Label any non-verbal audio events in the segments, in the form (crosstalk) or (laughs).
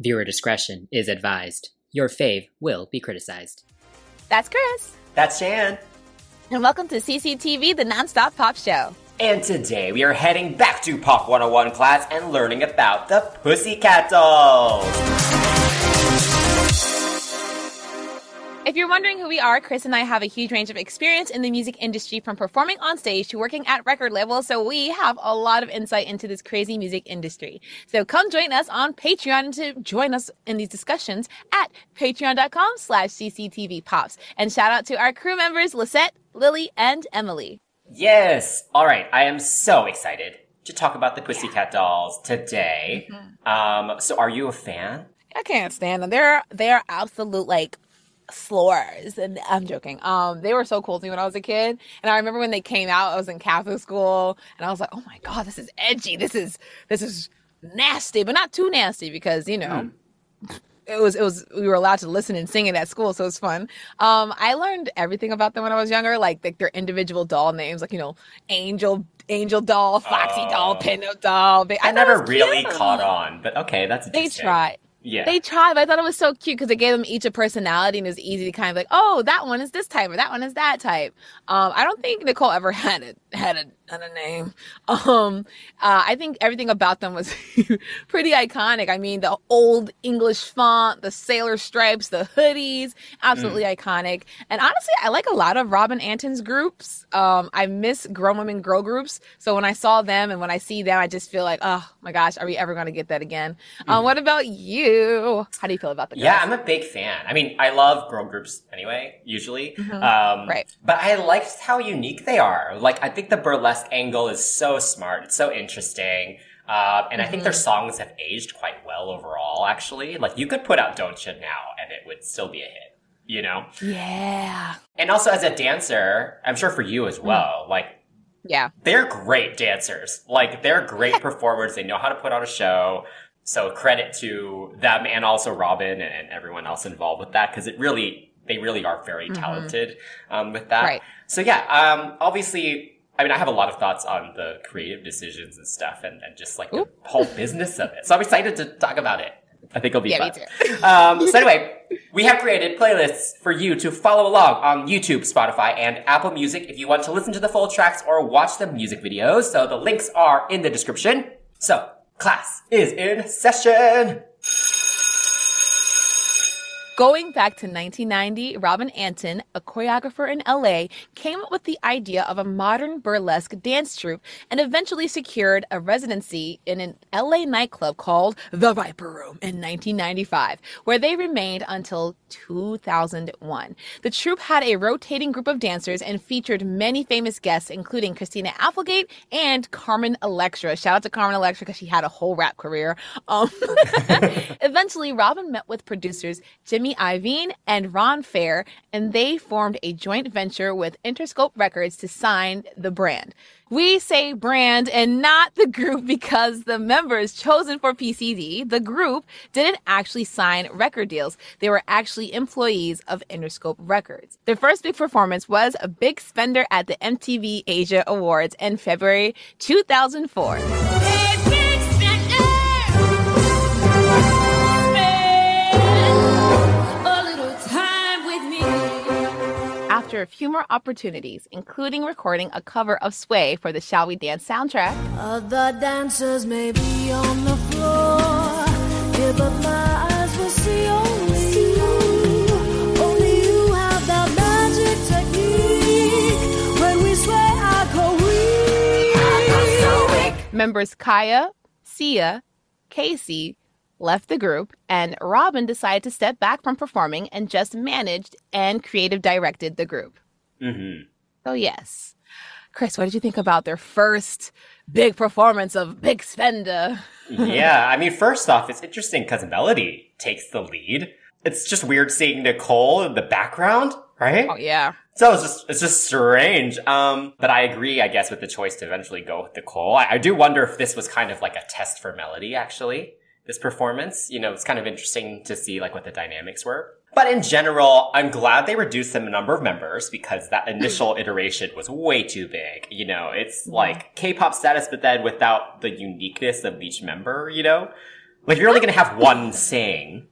Viewer discretion is advised. Your fave will be criticized. That's Chris. That's Shan. And welcome to CCTV, the nonstop pop show. And today we are heading back to Pop 101 class and learning about the Pussycat Dolls. If you're wondering who we are, Chris and I have a huge range of experience in the music industry from performing on stage to working at record labels, so we have a lot of insight into this crazy music industry. So come join us on Patreon to join us in these discussions at patreon.com slash cctvpops. And shout out to our crew members, Lisette, Lily, and Emily. Yes. All right. I am so excited to talk about the Pussycat Dolls today. Um, so are you a fan? I can't stand them. They're they're absolute like slores and I'm joking. Um they were so cool to me when I was a kid. And I remember when they came out, I was in Catholic school and I was like, "Oh my god, this is edgy. This is this is nasty, but not too nasty because, you know, it was it was we were allowed to listen and sing it at school, so it was fun. Um, I learned everything about them when I was younger, like, like their individual doll names, like you know, Angel Angel doll, Foxy doll, Oh. Pinup doll. They- I, it never really cute. caught on, but okay, that's They tried. Yeah. They tried, but I thought it was so cute because it gave them each a personality and it was easy to kind of like, oh, that one is this type or that one is that type. Um, I don't think Nicole ever (laughs) had a had a, had a name. Um, uh, I think everything about them was (laughs) pretty iconic. I mean, the old English font, the sailor stripes, the hoodies, absolutely iconic. And honestly, I like a lot of Robin Antin's groups. Um, I miss grown women girl groups. So when I saw them and when I see them, I just feel like, oh my gosh, are we ever going to get that again? Um, what about you? How do you feel about the girls? Yeah, I'm a big fan. I mean, I love girl groups anyway, usually. Um, Mm-hmm. Right. But I liked how unique they are. Like, I think the burlesque angle is so smart. It's so interesting. Uh, and I think Mm-hmm. their songs have aged quite well overall, actually. Like, you could put out Don't You now and it would still be a hit, you know? Yeah. And also as a dancer, I'm sure for you as Mm. well, like, Yeah. they're great dancers. Like they're great (laughs) performers. They know how to put on a show. So credit to them and also Robin and, and everyone else involved with that because it really, they really are very talented um, with that. Mm-hmm. Right. So yeah, um, obviously, I mean, I have a lot of thoughts on the creative decisions and stuff and, and just like the whole business of it. So I'm excited to talk about it. I think it'll be Yeah, fun. too. (laughs) Um, so anyway, we have created playlists for you to follow along on YouTube, Spotify, and Apple Music if you want to listen to the full tracks or watch the music videos. So the links are in the description. So class is in session. Going back to 1990, Robin Antin, a choreographer in LA, came up with the idea of a modern burlesque dance troupe and eventually secured a residency in an LA nightclub called The Viper Room in 1995, where they remained until 2001. The troupe had a rotating group of dancers and featured many famous guests, including Christina Applegate and Carmen Electra. Shout out to Carmen Electra because she had a whole rap career. Um, (laughs) eventually, Robin met with producers Jimmy Iovine and Ron Fair, and they formed a joint venture with Interscope Records to sign the brand. We say brand and not the group (laughs) because the members chosen for PCD, the group, didn't actually sign record deals. They were actually employees of Interscope Records. Their first big performance was a big spender at the MTV Asia Awards in February 2004. After a few more opportunities, including recording a cover of Sway for the Shall We Dance soundtrack, Other dancers may be on the floor, yeah, but my eyes will see only you. Only you have that magic technique. When we sway, I go weak. members Kaya, Sia, Casey left the group, and Robin decided to step back from performing and just managed and creative directed the group. Mm-hmm. So, yes. Chris, what did you think about their first big performance of Big Spender? (laughs) yeah, I mean, first off, it's interesting because Melody takes the lead. It's just weird seeing Nicole in the background, right? Oh yeah. So it's just it's just strange. Um, but I agree, I guess, with the choice to eventually go with Nicole. I, I do wonder if this was kind of like a test for Melody, actually. This performance, you know, it's kind of interesting to see like what the dynamics were. But in general, I'm glad they reduced the number of members because that initial (laughs) iteration was way too big. You know, it's like K-pop status, but then without the uniqueness of each member, you know? Like you're only gonna have one (laughs) sing.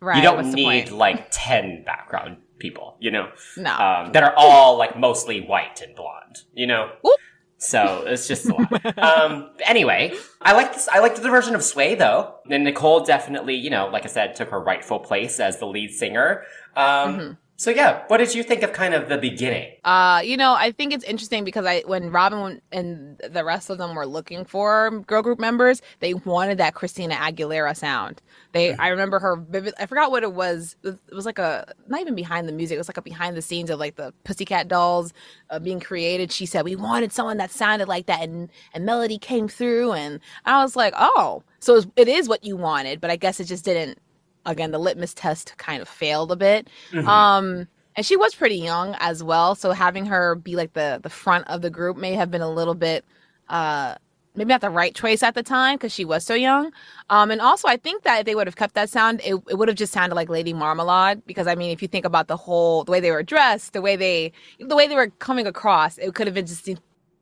Right. you don't need like 10 background people, you know? No. Um, that are all like mostly white and blonde, you know? Whoop. So it's just a lot. um, anyway, I like this. I liked the version of Sway though. And Nicole definitely, you know, like I said, took her rightful place as the lead singer. Um, Mm-hmm. So yeah, what did you think of kind of the beginning? Uh, you know, I think it's interesting because I when Robin and the rest of them were looking for girl group members, they wanted that Christina Aguilera sound. They, I remember her vivid. I forgot what it was. It was like a not even behind the music. It was like a behind the scenes of like the Pussycat Dolls uh, being created. She said we wanted someone that sounded like that, and and melody came through, and I was like, oh, so it is what you wanted, but I guess it just didn't. Again, the litmus test kind of failed a bit. Um, and she was pretty young as well, so having her be like the the front of the group may have been a little bit uh maybe not the right choice at the time because she was so young. Um, and also I think that if they would have kept that sound, it, it would have just sounded like Lady Marmalade. Because I mean, if you think about the whole the way they were dressed, the way they the way they were coming across, it could have been just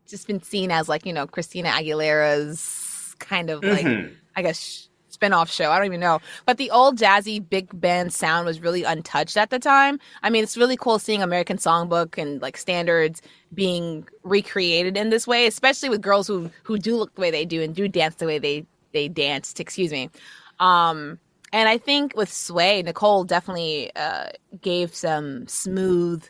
just been seen as like you know Christina Aguilera's kind of like Mhm. I guess spin-off show. I don't even know. But the old jazzy big band sound was really untouched at the time. I mean, it's really cool seeing American Songbook and like standards being recreated in this way, especially with girls who who do look the way they do and do dance the way they they danced, excuse me. Um and I think with Sway, Nicole definitely uh, gave some smooth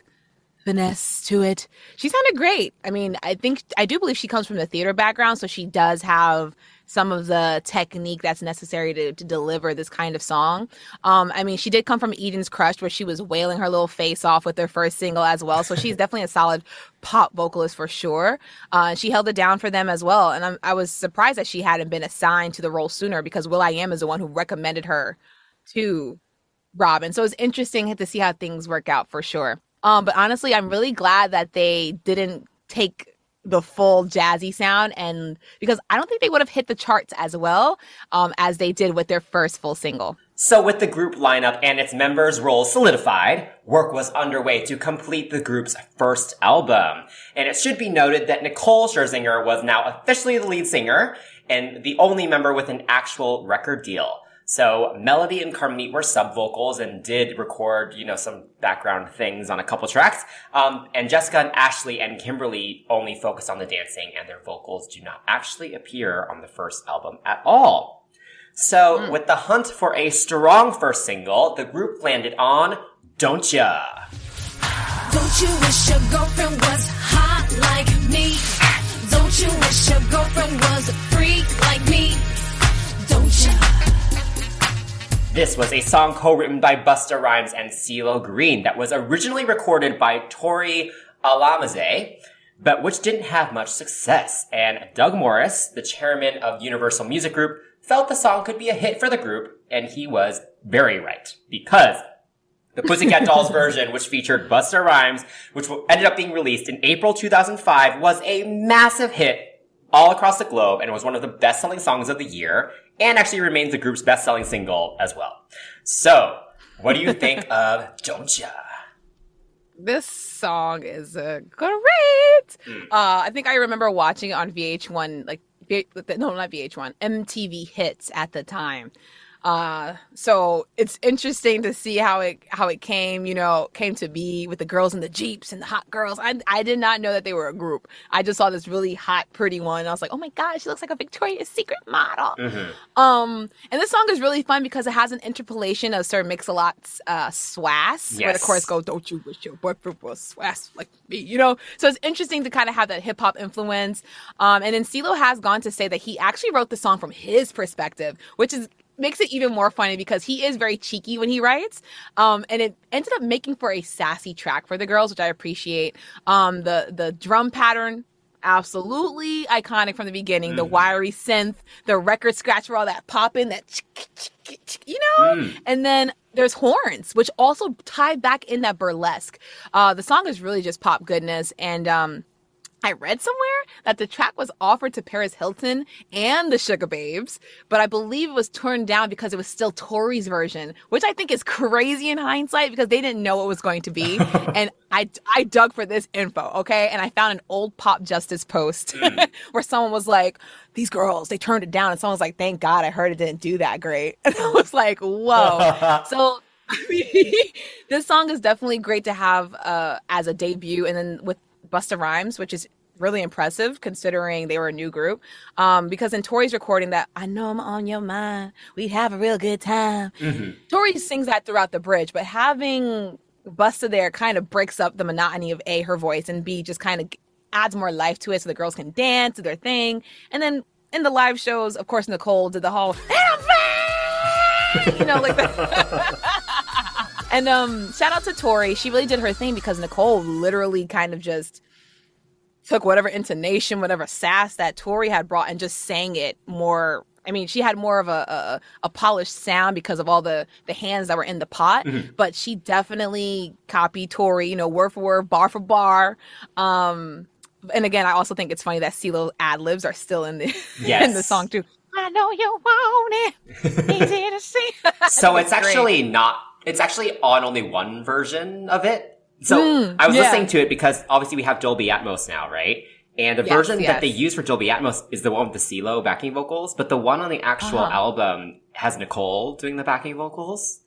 finesse to it. She sounded great. I mean, I think I do believe she comes from the theater background, so she does have some of the technique that's necessary to, to deliver this kind of song. Um, I mean, she did come from Eden's Crush, where she was wailing her little face off with their first single as well. So she's (laughs) definitely a solid pop vocalist for sure. Uh, she held it down for them as well. And I'm, I was surprised that she hadn't been assigned to the role sooner because will.i.am is the one who recommended her to Robin. So it's interesting to see how things work out for sure. Um, but honestly, I'm really glad that they didn't take the full jazzy sound and because I don't think they would have hit the charts as well um, as they did with their first full single. So with the group lineup and its members' roles solidified, work was underway to complete the group's first album. And it should be noted that Nicole Scherzinger was now officially the lead singer and the only member with an actual record deal. So Melody and Carmit were sub vocals and did record, you know, some background things on a couple tracks. Um, and Jessica and Ashley and Kimberly only focus on the dancing and their vocals do not actually appear on the first album at all. So, with the hunt for a strong first single, the group landed on Don't Cha. Don't you wish your girlfriend was hot like me? Don't you wish your girlfriend was a freak like me? This was a song co-written by Busta Rhymes and CeeLo Green that was originally recorded by Tori Alamaze, but which didn't have much success. And Doug Morris, the chairman of Universal Music Group, felt the song could be a hit for the group, and he was very right. Because the Pussycat (laughs) Dolls version, which featured Busta Rhymes, which ended up being released in April 2005, was a massive hit all across the globe and was one of the best-selling songs of the year, and actually remains the group's best-selling single as well. So, what do you think (laughs) of Don't Cha? This song is uh, great. Uh, I think I remember watching it on VH1, like no, not VH1, MTV Hits at the time. Uh, so it's interesting to see how it how it came, you know, came to be with the girls in the jeeps and the hot girls. I I did not know that they were a group. I just saw this really hot, pretty one. And I was like, oh my god, she looks like a Victoria's Secret model. Um, and this song is really fun because it has an interpolation of Sir Mix-a-Lot's uh, "Swass," where the Yes. chorus goes, "Don't you wish your boyfriend was swass like me?" You know. So it's interesting to kind of have that hip hop influence. Um, and then CeeLo has gone to say that he actually wrote the song from his perspective, which is makes it even more funny because he is very cheeky when he writes. Um, and it ended up making for a sassy track for the girls, which I appreciate. Um, the the drum pattern absolutely iconic from the beginning. Mm-hmm. The wiry synth, the record scratch for all that popping, that you know, Mm. and then there's horns, which also tie back in that burlesque. Uh, the song is really just pop goodness, and um, I read somewhere that the track was offered to Paris Hilton and the Sugababes, but I believe it was turned down because it was still Tori's version, which I think is crazy in hindsight because they didn't know what it was going to be. (laughs) and I, I dug for this info, okay? And I found an old Pop Justice post (laughs) where someone was like, these girls, they turned it down. And someone was like, thank God I heard it didn't do that great. (laughs) And I was like, whoa. so this song is definitely great to have uh, as a debut, and then with Busta Rhymes, which is really impressive considering they were a new group. Um, because in Tori's recording that I know I'm on your mind, we have a real good time. Tori sings that throughout the bridge, but having Busta there kind of breaks up the monotony of a her voice and b just kind of adds more life to it, so the girls can dance, do their thing, and then. In the live shows, of course, Nicole did the whole, (laughs) you know, like that. (laughs) And um, shout out to Tori. She really did her thing because Nicole literally kind of just took whatever intonation, whatever sass that Tori had brought, and just sang it more. I mean, she had more of a, a a polished sound because of all the the hands that were in the pot, but she definitely copied Tori. You know, word for word, bar for bar. Um, and again, I also think it's funny that CeeLo ad libs are still in the (laughs) in the song too. I know you want it. (laughs) Easy to see. (laughs) So it's it's great. actually not. It's actually on only one version of it. So Mm, I was yeah. listening to it because obviously we have Dolby Atmos now, right? And the Yes, version yes. that they use for Dolby Atmos is the one with the CeeLo backing vocals, but the one on the actual Uh-huh. album has Nicole doing the backing vocals.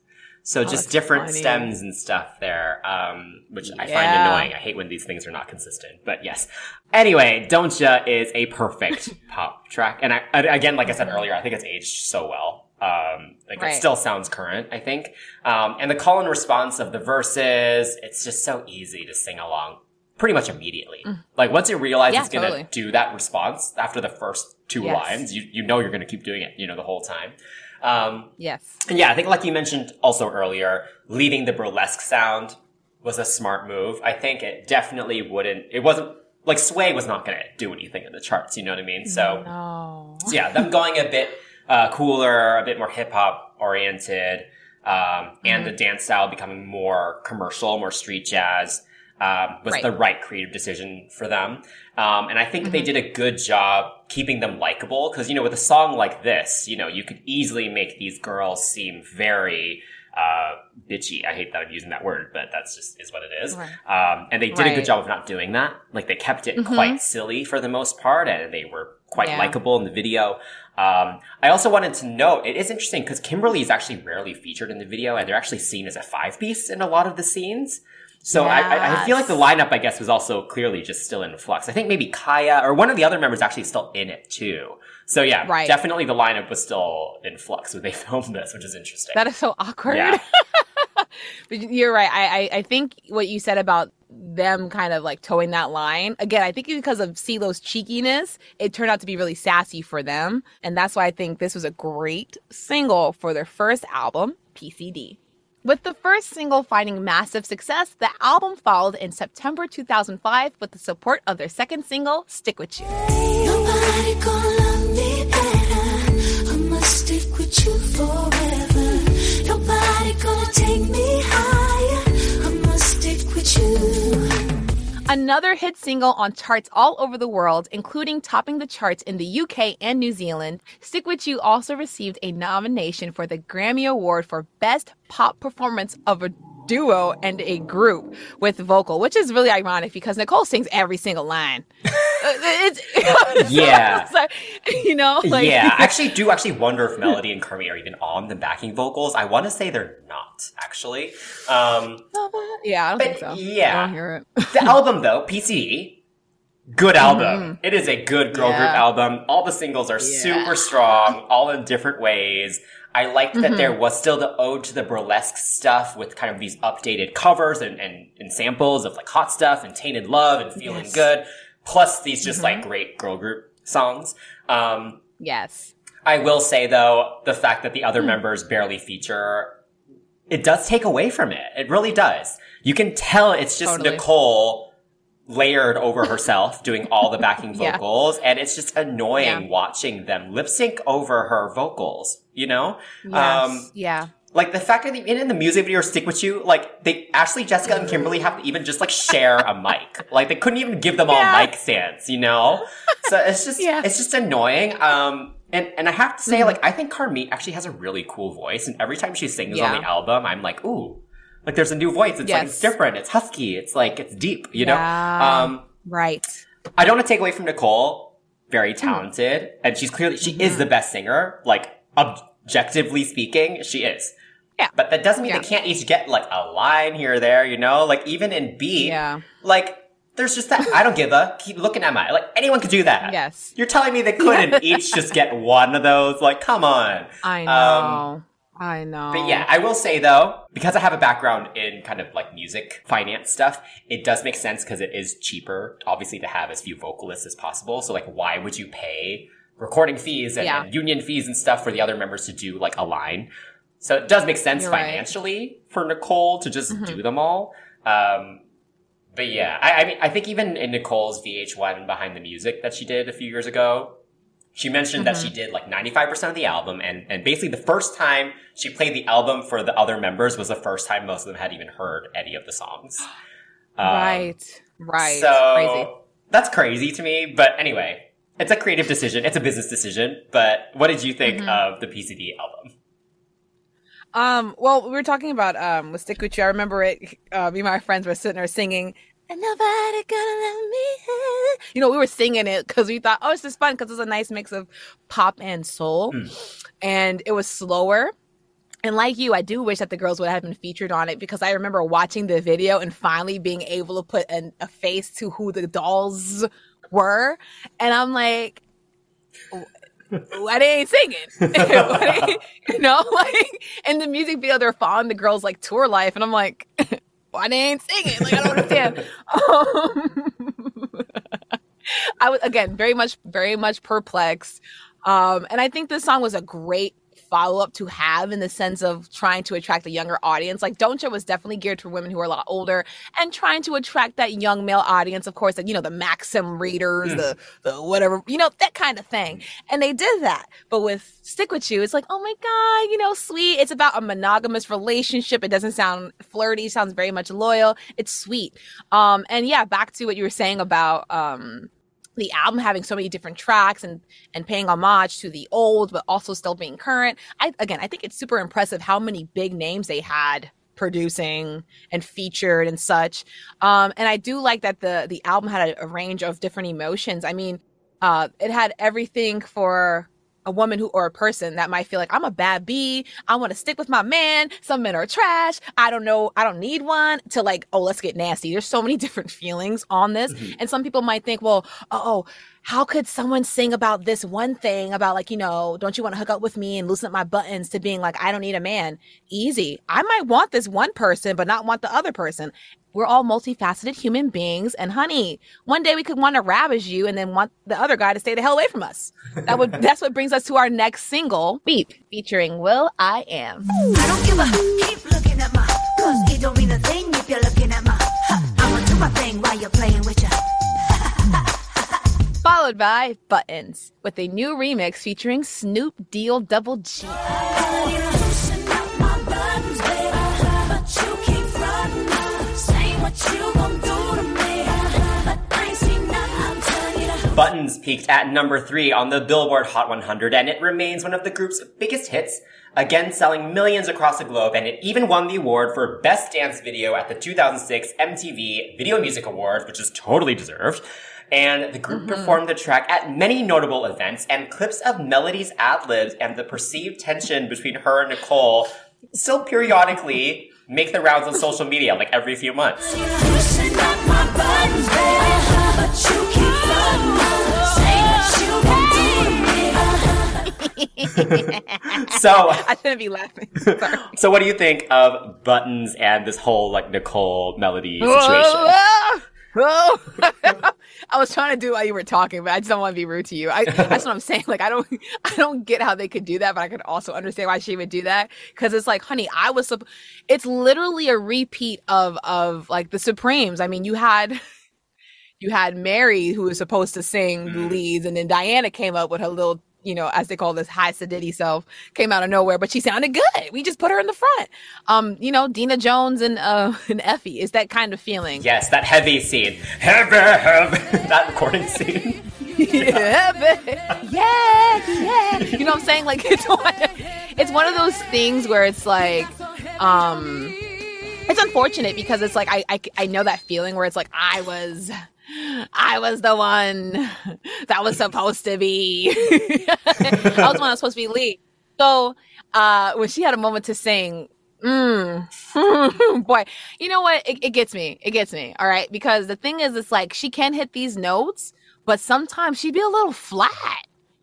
So just Oh, that's different funny. stems and stuff there, um, which I find annoying. I hate when these things are not consistent, but yes. Anyway, Don't Cha is a perfect (laughs) pop track. And I- again, like I said earlier, I think it's aged so well. Um, like Right. it still sounds current, I think. Um, and the call and response of the verses, it's just so easy to sing along pretty much immediately. Like once you realize Mm. Yeah, it's gonna totally. do that response after the first two Yes. lines, you, you know you're gonna keep doing it, you know, the whole time. Um, Yes. and yeah, I think like you mentioned also earlier, leaving the burlesque sound was a smart move. I think it definitely wouldn't, it wasn't, like Sway was not gonna do anything in the charts, you know what I mean? So, No. so yeah, them going a bit uh, cooler, a bit more hip hop oriented, um, and the dance style becoming more commercial, more street jazz, um, was Right. the right creative decision for them. Um, and I think they did a good job keeping them likable because, you know, with a song like this, you know, you could easily make these girls seem very, uh, bitchy. I hate that I'm using that word, but that's just is what it is. Right. Um, and they did a good job of not doing that. Like they kept it quite silly for the most part, and they were quite Yeah. likable in the video. Um, I also wanted to note it is interesting because Kimberly is actually rarely featured in the video, and they're actually seen as a five piece in a lot of the scenes. So I, I, I feel like the lineup, I guess, was also clearly just still in flux. I think maybe Kaya or one of the other members actually still in it too. So yeah, Right. definitely the lineup was still in flux when they (laughs) filmed this, which is interesting. That is so awkward. Yeah. (laughs) (laughs) But you're right. I, I I think what you said about them kind of like towing that line again. I think because of CeeLo's cheekiness, it turned out to be really sassy for them, and that's why I think this was a great single for their first album, PCD. With the first single finding massive success, the album followed in September 2005 with the support of their second single, Stick With You. Nobody gonna love me better. I must stick with you. Another hit single on charts all over the world, including topping the charts in the UK and New Zealand, Stick With You also received a nomination for the Grammy Award for Best Pop Performance of a Duo and a Group with vocal, which is really ironic because Nicole sings every single line. (laughs) Uh, it's, (laughs) Yeah. (laughs) it's like, you know, like, yeah, I actually do actually wonder if Melody and Carmit are even on the backing vocals. I want to say they're not, actually. Um, yeah, I don't But think so. yeah. I don't hear it. the album though, PCD, good album. It is a good girl Mm-hmm. Yeah. group album. All the singles are super strong, all in different ways. I liked that Mm-hmm. there was still the ode to the burlesque stuff with kind of these updated covers and, and, and samples of like hot stuff and tainted love and feeling Yes. good. Plus these just Mm-hmm. like great girl group songs. Um, Yes. I will say though, the fact that the other Hmm. members barely feature, it does take away from it. It really does. You can tell it's just Totally. Nicole layered over (laughs) herself doing all the backing Yeah. vocals and it's just annoying Yeah. watching them lip sync over her vocals, you know? Yes. Um, yeah. like the fact that even in the music video Stick With You, like they Ashley, Jessica, and Kimberly have to even just like share a mic. (laughs) Like they couldn't even give them all Yeah. mic stands, you know? So it's just Yeah. it's just annoying. Um and, and I have to Mm-hmm. say, like, I think Carmit actually has a really cool voice, and every time she sings on the album, I'm like, ooh, like there's a new voice. It's like it's different. It's husky. It's like it's deep, you know? Um Right. I don't want to take away from Nicole. Very Hmm. talented, and she's clearly she Mm-hmm. is the best singer. Like objectively speaking, she is. Yeah. But that doesn't mean Yeah. they can't each get like a line here or there. You know, like even in B, Yeah. like there's just that. I don't give a. Keep looking at my like anyone could do that. Yes. You're telling me they couldn't (laughs) each just get one of those? Like, come on. I know. Um, I know. But yeah, I will say though, because I have a background in kind of like music finance stuff, it does make sense because it is cheaper, obviously, to have as few vocalists as possible. So like, why would you pay recording fees and, Yeah. and union fees and stuff for the other members to do like a line? So it does make sense You're right. financially for Nicole to just Mhm. do them all. Um, but yeah, I, I mean, I think even in Nicole's VH1 behind the music that she did a few years ago, she mentioned that Mm-hmm. she did like 95% of the album and, and basically the first time she played the album for the other members was the first time most of them had even heard any of the songs. (gasps) Um, right. Right. So Crazy. that's crazy to me. But anyway, it's a creative decision. It's a business decision. But what did you think Mm-hmm. of the PCD album? Um, well, we were talking about um with Stick With You. I remember it. Uh, me and my friends were sitting there singing. And nobody gonna let me in. You know, we were singing it because we thought, oh, this is fun because it's a nice mix of pop and soul, and it was slower. And like you, I do wish that the girls would have been featured on it because I remember watching the video and finally being able to put an, a face to who the dolls were, and I'm like, why they ain't singing? (laughs) They- (laughs) you know, like in the music video, they're following the girls like tour life, and I'm like, (laughs) why they ain't singing? Like I don't understand. Um, I was again very much, very much perplexed, um, and I think this song was a great follow up to have in the sense of trying to attract a younger audience. Like Don't Cha was definitely geared for women who are a lot older and trying to attract that young male audience, of course, like, you know, the Maxim readers, the, the whatever, you know, that kind of thing. And they did that. But with Stick With You, it's like, oh my God, you know, sweet. It's about a monogamous relationship. It doesn't sound flirty, sounds very much loyal. It's sweet. Um, and yeah, back to what you were saying about, um, the album having so many different tracks and and paying homage to the old but also still being current. I again i think it's super impressive how many big names they had producing and featured and such. Um and i do like that the the album had a, a range of different emotions. I mean uh it had everything for a woman who or a person that might feel like I'm a bad bee. I want to stick with my man. Some men are trash. I don't know. I don't need one. To like, oh, let's get nasty. There's so many (laughs) different feelings on this, mm-hmm. and some people might think, well, oh, how could someone sing about this one thing about like, you know, don't you want to hook up with me and loosen up my buttons to being like, I don't need a man. Easy. I might want this one person, but not want the other person. We're all multifaceted human beings, and honey, one day we could want to ravage you and then want the other guy to stay the hell away from us. That would (laughs) that's what brings us to our next single, Beep, featuring will.i.am. I don't give a keep looking at my cause it don't mean a thing if you're looking at my I'ma do my thing while you're playing with ya. (laughs) Followed by Buttons with a new remix featuring Snoop Deal Double G. Buttons peaked at number three on the Billboard Hot 100, and it remains one of the group's biggest hits, again selling millions across the globe, and it even won the award for Best Dance Video at the 2006 MTV Video Music Awards, which is totally deserved. And the group mm-hmm. performed the track at many notable events, and clips of Melody's ad-libs and the perceived tension between her and Nicole still periodically make the rounds on social media, like every few months. (laughs) So, I shouldn't be laughing. Sorry. (laughs) So what do you think of Buttons and this whole like Nicole melody situation? Whoa, whoa. (laughs) I was trying to do while you were talking, but I just don't want to be rude to you. I, that's what I'm saying. Like, I don't, I don't get how they could do that, but I could also understand why she would do that. Cause it's like, honey, I was, sup- it's literally a repeat of, of like the Supremes. I mean, you had, you had Mary who was supposed to sing the Mm. leads, and then Diana came up with her little, you know, as they call this high sedity self, came out of nowhere, but she sounded good. We just put her in the front. Um, you know, Deena Jones and uh (laughs) and Effie is that kind of feeling. Yes, that heavy scene. Heavy, heavy. (laughs) that recording scene. yeah, (laughs) yeah, yeah. You know what I'm saying? Like it's one, it's one of those things where it's like, um, it's unfortunate because it's like I, I I know that feeling where it's like I was. I was the one that was supposed to be. (laughs) I was the one that was supposed to be Lee. So uh, when she had a moment to sing, mm, (laughs) boy, you know what? It, it gets me. It gets me. All right, because the thing is, it's like she can hit these notes, but sometimes she'd be a little flat.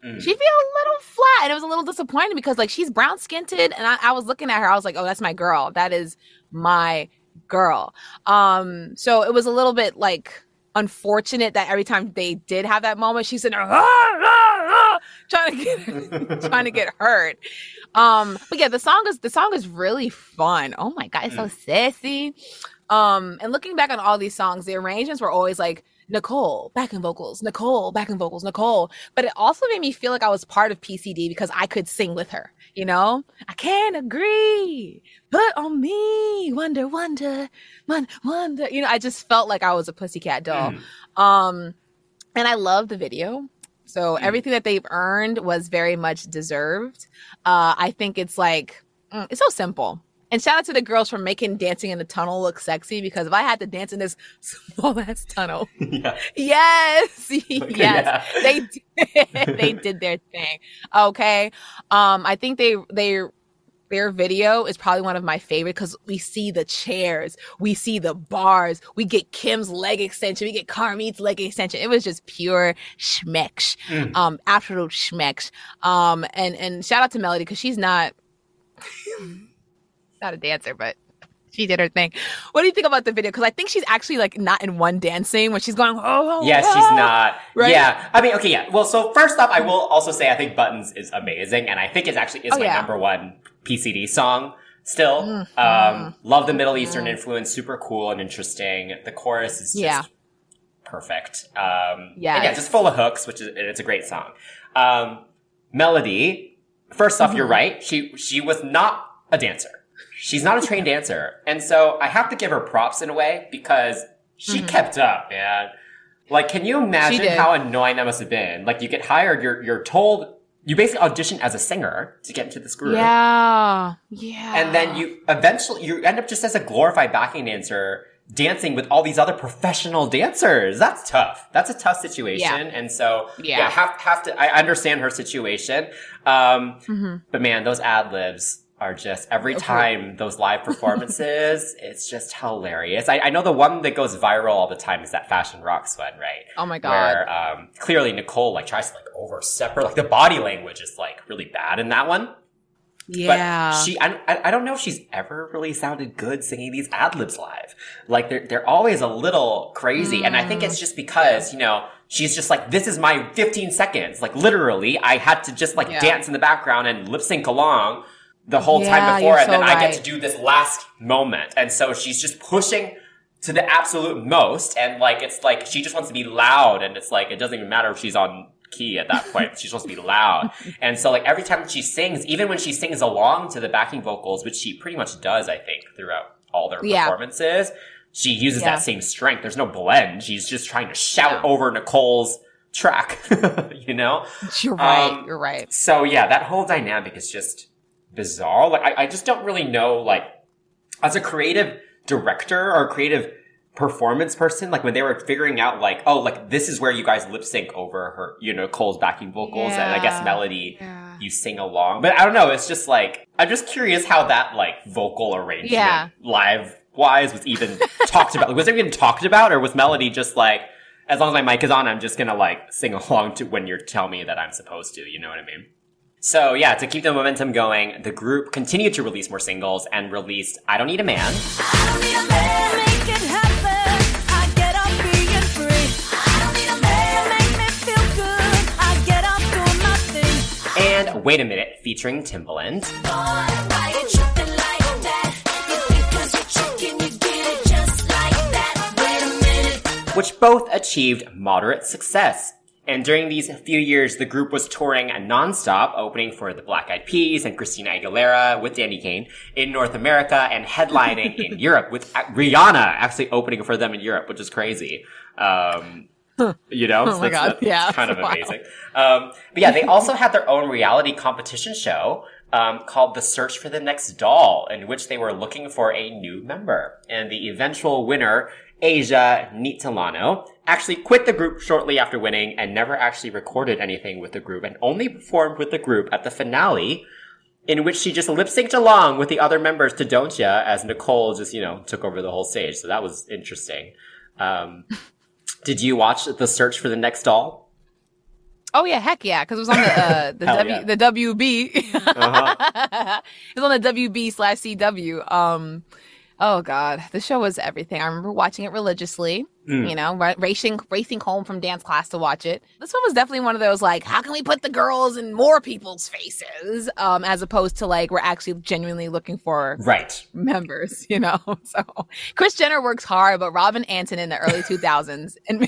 Mm. She'd be a little flat, and it was a little disappointing because like she's brown skinned, and I, I was looking at her. I was like, oh, that's my girl. That is my girl. Um, so it was a little bit like unfortunate that every time they did have that moment, she's in there "Ah, ah, ah," trying to get (laughs) trying to get hurt. Um, but yeah, the song is the song is really fun. Oh my god, it's so sassy. Um, and looking back on all these songs, the arrangements were always like Nicole backing vocals, Nicole backing vocals, Nicole. But it also made me feel like I was part of PCD because I could sing with her. You know, I can't agree, but on me, wonder, wonder, wonder, wonder. You know, I just felt like I was a pussycat doll. Mm. Um, and I love the video. So everything that they've earned was very much deserved. Uh, I think it's like mm, it's so simple. And shout out to the girls for making dancing in the tunnel look sexy because if I had to dance in this (laughs) small ass tunnel, (laughs) yeah. yes, (laughs) yes, Yeah. they did, they did their thing. Okay, um, I think they they their video is probably one of my favorite because we see the chairs, we see the bars, we get Kim's leg extension, we get Carmit's leg extension. It was just pure schmecks, Mm. um, absolute schmecks. Um, and and shout out to Melody because she's not not a dancer, but she did her thing. What do you think about the video? Because I think she's actually like not in one dancing when she's going. Oh, oh Yes, oh. she's not. Right? Yeah. I mean, okay, yeah. Well, so first off, I will also say I think Buttons is amazing, and I think it actually is Oh, my yeah. number one PCD song still. Mm-hmm. Um, love the Middle Eastern influence, super cool and interesting. The chorus is just Yeah. perfect. Um, Yes. and yeah, just full of hooks, which is, and it's a great song. Um, Melody, first off, Mm-hmm. you're right. She, she was not a dancer. She's not a trained dancer. And so I have to give her props in a way because she kept up, man. Like, can you imagine Mm-hmm. how annoying that must have been? Like, you get hired, you're, you're told, you basically audition as a singer to get into this group. Yeah, yeah. And then you eventually, you end up just as a glorified backing dancer dancing with all these other professional dancers. That's tough. That's a tough situation. Yeah. And so, yeah, Yeah. have, have to, I understand her situation. Um, Mm-hmm. but man, those ad libs are just every time those live (laughs) performances, it's just hilarious. I, I know the one that goes viral all the time is that fashion rocks one, right? Oh my God. Where, um, clearly Nicole like tries to like over separate, like the body language is like really bad in that one. yeah, But she, I, I don't know if she's ever really sounded good singing these ad libs live. Like they're, they're always a little crazy. And I think it's just because, you know, she's just like, this is my 15 seconds. Like literally, I had to just like Yeah. dance in the background and lip sync along the whole Yeah, time before. And then so I get to do this last moment. And so she's just pushing to the absolute most. And like, it's like, she just wants to be loud. And it's like, it doesn't even matter if she's on key at that point. She's supposed to be loud. (laughs) And so like every time she sings, even when she sings along to the backing vocals, which she pretty much does, I think, throughout all their Yeah. performances, she uses Yeah. that same strength. There's no blend. She's just trying to shout over Nicole's track, (laughs) you know? you're right. um, you're right. So yeah, that whole dynamic is just bizarre. Like I, I just don't really know, like, as a creative director or creative performance person, like when they were figuring out like, oh, like this is where you guys lip sync over her, you know, Cole's backing vocals and I guess melody Yeah. you sing along. But I don't know, it's just like I'm just curious how that like vocal arrangement Yeah. live wise was even (laughs) talked about. Like, was it even talked about or was melody just like as long as my mic is on, I'm just gonna like sing along to when you're telling me that I'm supposed to, you know what I mean? So yeah, to keep the momentum going, the group continued to release more singles and released I Don't Need a Man, and Wait a Minute featuring Timbaland. Which both achieved moderate success. And during these few years, the group was touring nonstop, opening for the Black Eyed Peas and Christina Aguilera with Danity Kane in North America and headlining in (laughs) Europe with Rihanna actually opening for them in Europe, which is crazy. Um, (laughs) you know, Oh my that's- God. Yeah. kind of Wow. amazing. Um, but yeah, they also had their own reality competition show um, called The Search for the Next Doll, in which they were looking for a new member. And the eventual winner, Asia Nitollano, actually quit the group shortly after winning and never actually recorded anything with the group and only performed with the group at the finale. In which she just lip synced along with the other members to Don't Cha as Nicole just, you know, took over the whole stage. So that was interesting. Um, (laughs) did you watch The Search for the Next Doll? Oh yeah, heck yeah, because it was on the uh, (laughs) the W yeah. the WB. Uh-huh. (laughs) it was on the WB slash CW. Um, oh god, the show was everything. I remember watching it religiously. Mm. You know, ra- racing racing home from dance class to watch it. This one was definitely one of those like, how can we put the girls in more people's faces? Um, as opposed to like we're actually genuinely looking for Right. members, (laughs) you know. (laughs) So Kris Jenner works hard, but Robin Antin in the early (laughs) 2000s and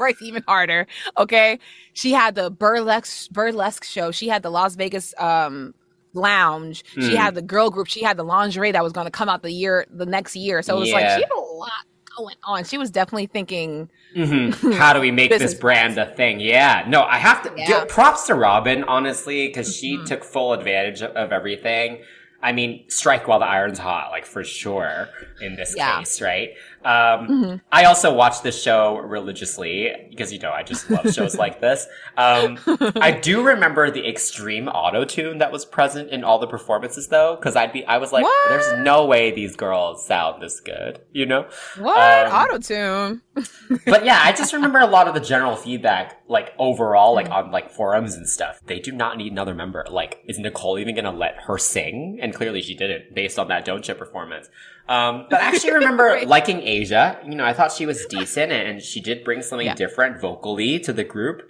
works even harder. Okay, she had the burlesque burlesque show. She had the Las Vegas um lounge. She Mm. had the girl group. She had the lingerie that was going to come out the year the next year. So it was like she had a lot going on. She was definitely thinking, hmm (laughs) How do we make this brand a thing? Yeah. No, I have to Yeah. give props to Robin, honestly, because she Mhm. took full advantage of, of everything. I mean, strike while the iron's hot, like for sure in this Yeah. case, right? Um, Mhm. I also watch this show religiously because, you know, I just love shows (laughs) like this. Um, I do remember the extreme auto tune that was present in all the performances though, because I'd be, I was like, What? there's no way these girls sound this good, you know? "What Um, auto tune?" (laughs) but yeah, I just remember a lot of the general feedback, like overall, like on like forums and stuff. They do not need another member. Like, is Nicole even gonna let her sing? And clearly she didn't, based on that Don't You performance. Um, (laughs) but I actually remember (laughs) Right. liking Asia. You know, I thought she was decent and she did bring something Yeah. different vocally to the group.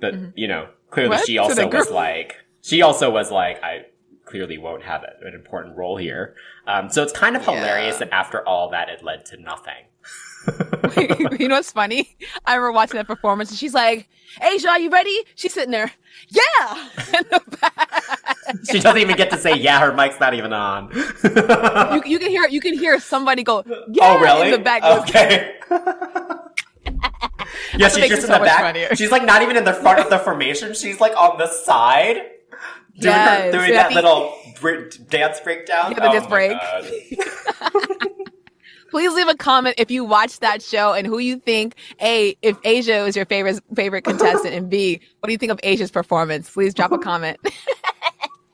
But, you know, clearly What? she also was like, she also was like, I clearly won't have an important role here. Um, so it's kind of Yeah. hilarious that after all that, it led to nothing. (laughs) you know what's funny? I remember watching that performance and she's like, Asia, are you ready? She's sitting there, yeah, in the back. She doesn't even get to say yeah. Her mic's not even on. You, you can hear you can hear somebody go, oh, yeah, oh really? in the back. Okay. (laughs) yeah, she's just in so the back. funnier. She's like not even in the front of the formation. She's like on the side, doing her doing yeah, that the- little dance breakdown. Yeah, the oh dance break. (laughs) Please leave a comment if you watched that show and who you think A, if Asia was your favorite favorite contestant, and B, what do you think of Asia's performance? Please drop a comment. (laughs)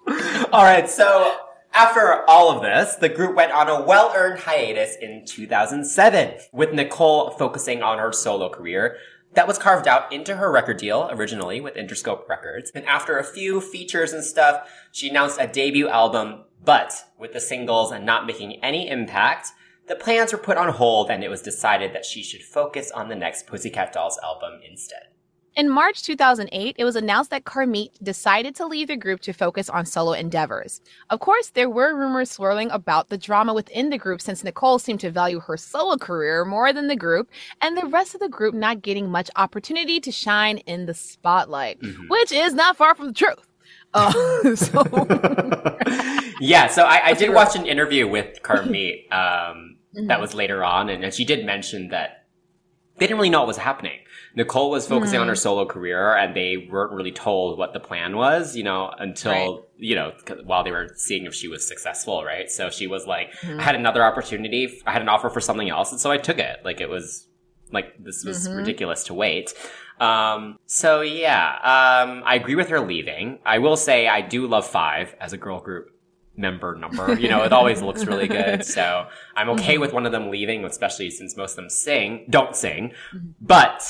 (laughs) All right, so after all of this, the group went on a well-earned hiatus in 2007, with Nicole focusing on her solo career. That was carved out into her record deal originally with Interscope Records. And after a few features and stuff, she announced a debut album, but with the singles and not making any impact, the plans were put on hold and it was decided that she should focus on the next Pussycat Dolls album instead. In March 2008, it was announced that Carmit decided to leave the group to focus on solo endeavors. Of course, there were rumors swirling about the drama within the group since Nicole seemed to value her solo career more than the group, and the rest of the group not getting much opportunity to shine in the spotlight, Mhm. which is not far from the truth. Uh, (laughs) so, (laughs) yeah, so I, I did watch an interview with Carmit um, Mm-hmm. that was later on, and she did mention that they didn't really know what was happening. Nicole was focusing on her Mm. solo career, and they weren't really told what the plan was, you know, until Right. you know while they were seeing if she was successful, right? So she was like, Mhm. I had another opportunity, I had an offer for something else, and so I took it. Like it was like this was Mhm. ridiculous to wait. Um, so yeah, um, I agree with her leaving. I will say I do love Five as a girl group member number. You know, it always looks really good. So I'm okay with one of them leaving, especially since most of them sing, don't sing. But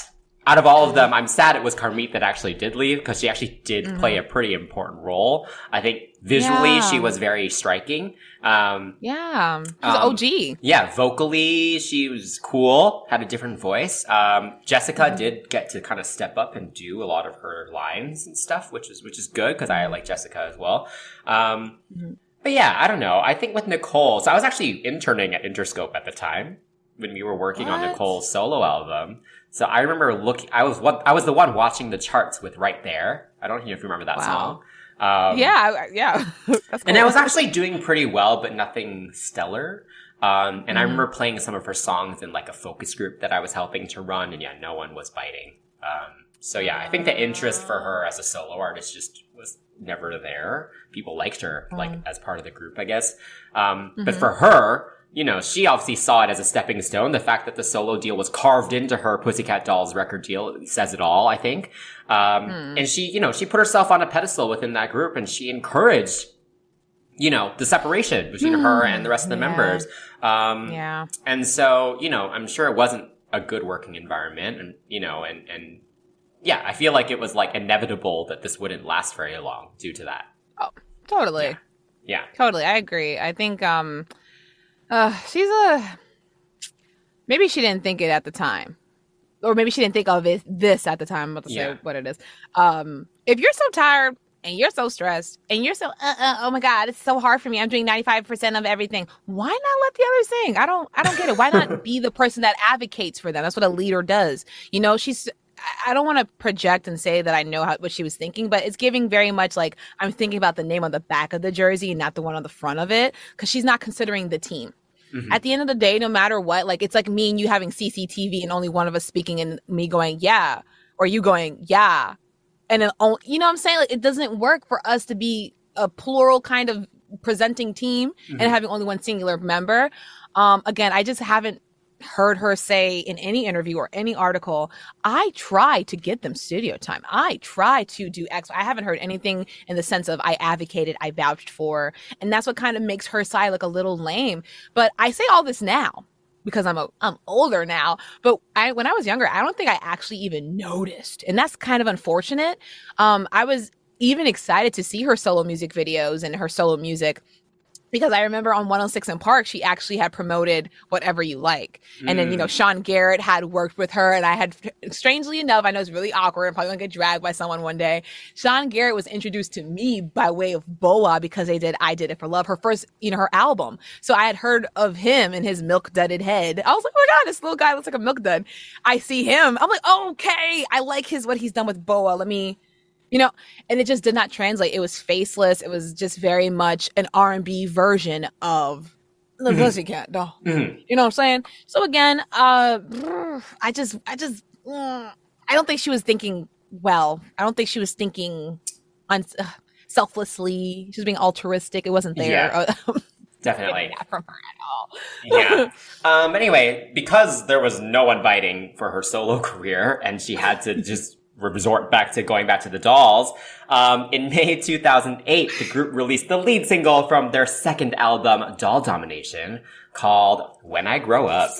out of all of them, I'm sad it was Carmit that actually did leave because she actually did play a pretty important role. I think visually Yeah. she was very striking. Um, yeah, she's Um, OG. yeah, vocally, she was cool, had a different voice. Um, Jessica Mm-hmm. did get to kind of step up and do a lot of her lines and stuff, which is, which is good because I like Jessica as well. Um, Mhm. But yeah, I don't know. I think with Nicole, so I was actually interning at Interscope at the time. when we were working on Nicole's solo album. So I remember looking. I was what I was the one watching the charts with right there. I don't know if you remember that Wow. song. Um, yeah, yeah. (laughs) That's and I was actually doing pretty well, but nothing stellar. Um, and I Mm-hmm. remember playing some of her songs in like a focus group that I was helping to run, and yeah, no one was biting. Um, so yeah, I think the interest for her as a solo artist just was never there. People liked her like Mm. as part of the group, I guess. Um, Mm-hmm. but for her, you know, she obviously saw it as a stepping stone. The fact that the solo deal was carved into her Pussycat Dolls record deal says it all, I think. Um, Hmm. and she, you know, she put herself on a pedestal within that group and she encouraged, you know, the separation between her and the rest of the. Yeah. members. Um, Yeah. and so, you know, I'm sure it wasn't a good working environment and, you know, and, and yeah, I feel like it was like inevitable that this wouldn't last very long due to that. Oh, Totally. Yeah. Totally. I agree. I think um uh she's a maybe she didn't think it at the time. Or maybe she didn't think of it this at the time. I'm about to say Yeah. what it is. Um if you're so tired and you're so stressed and you're so uh, uh oh my god, it's so hard for me. I'm doing 95% of everything. Why not let the others sing? I don't I don't get it. Why not (laughs) be the person that advocates for them? That's what a leader does. You know, she's I- don't want to project and say that I know how, what she was thinking, but it's giving very much like I'm thinking about the name on the back of the jersey and not the one on the front of it because she's not considering the team. Mhm. At the end of the day, no matter what, like it's like me and you having CCTV and only one of us speaking and me going, yeah, or you going, yeah. And then, you know what I'm saying? Like it doesn't work for us to be a plural kind of presenting team Mhm. and having only one singular member. Um, again, I just haven't heard her say in any interview or any article, I try to get them studio time. I try to do X. I haven't heard anything in the sense of I advocated, I vouched for. And that's what kind of makes her side look a little lame. But I say all this now because I'm a, I'm older now. But I when I was younger, I don't think I actually even noticed. And that's kind of unfortunate. Um, I was even excited to see her solo music videos and her solo music because I remember on 106 & Park, she actually had promoted Whatever You Like. And then, you know, mm. Sean Garrett had worked with her. And I had, strangely enough, I know it's really awkward. I'm probably going to get dragged by someone one day. Sean Garrett was introduced to me by way of BoA because they did I Did It for Love, her first, you know, her album. So I had heard of him and his milk dudded head. I was like, oh my God, this little guy looks like a milk dud. I see him. I'm like, okay, I like his, what he's done with BoA. Let me, you know and it just did not translate it was faceless it was just very much an r&b version of the Mhm. pussycat doll Mhm. you know what i'm saying so again uh i just i just mm, i don't think she was thinking well i don't think she was thinking un- uh, selflessly she was being altruistic it wasn't there Yeah. (laughs) uh, Definitely. from her at all yeah. (laughs) Um, anyway, because there was no one biting for her solo (laughs) career and she had to just resort back to going back to the dolls, um, in May (laughs) 2008, the group released the lead single from their second album, Doll Domination, called When I Grow Up.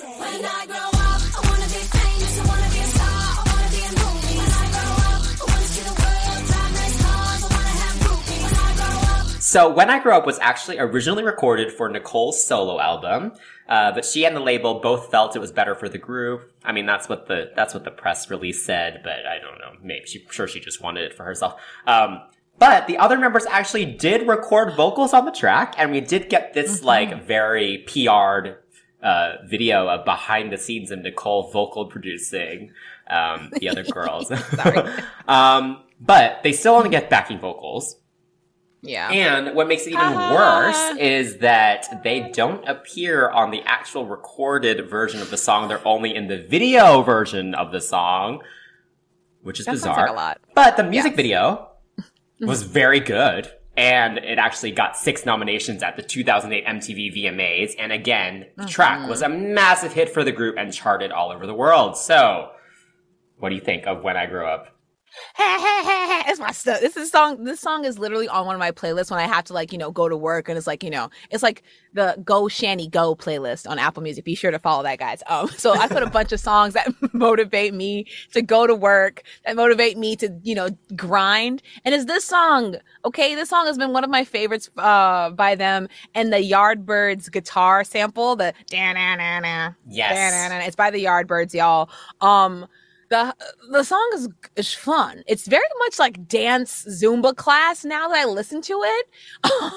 So When I Grow Up was actually originally recorded for Nicole's solo album, uh, but she and the label both felt it was better for the group. I mean, that's what the that's what the press release said, but I don't know. Maybe she sure she just wanted it for herself. Um, but the other members actually did record vocals on the track, and we did get this like very PR'd uh, video of behind the scenes of Nicole vocal producing um, the other (laughs) girls. (laughs) Um, but they still only get backing vocals. Yeah And what makes it even Ah. worse is that they don't appear on the actual recorded version of the song. They're only in the video version of the song, which is that bizarre. like a lot But the music Yes. video (laughs) was very good. And it actually got six nominations at the 2008 MTV VMAs. And again, the track was a massive hit for the group and charted all over the world. So, what do you think of When I Grow Up? (laughs) it's my stuff. This is song. This song is literally on one of my playlists when I have to like you know go to work and it's like you know it's like the Go Shanny Go playlist on Apple Music. Be sure to follow that, guys. Um, (laughs) so I put a bunch of songs that (laughs) motivate me to go to work, that motivate me to you know grind. And it's this song. Okay, this song has been one of my favorites uh by them. And the Yardbirds guitar sample, the da na na na Yes. it's by the Yardbirds, y'all. Um, the the song is is fun. It's very much like dance Zumba class now that I listen to it. (laughs)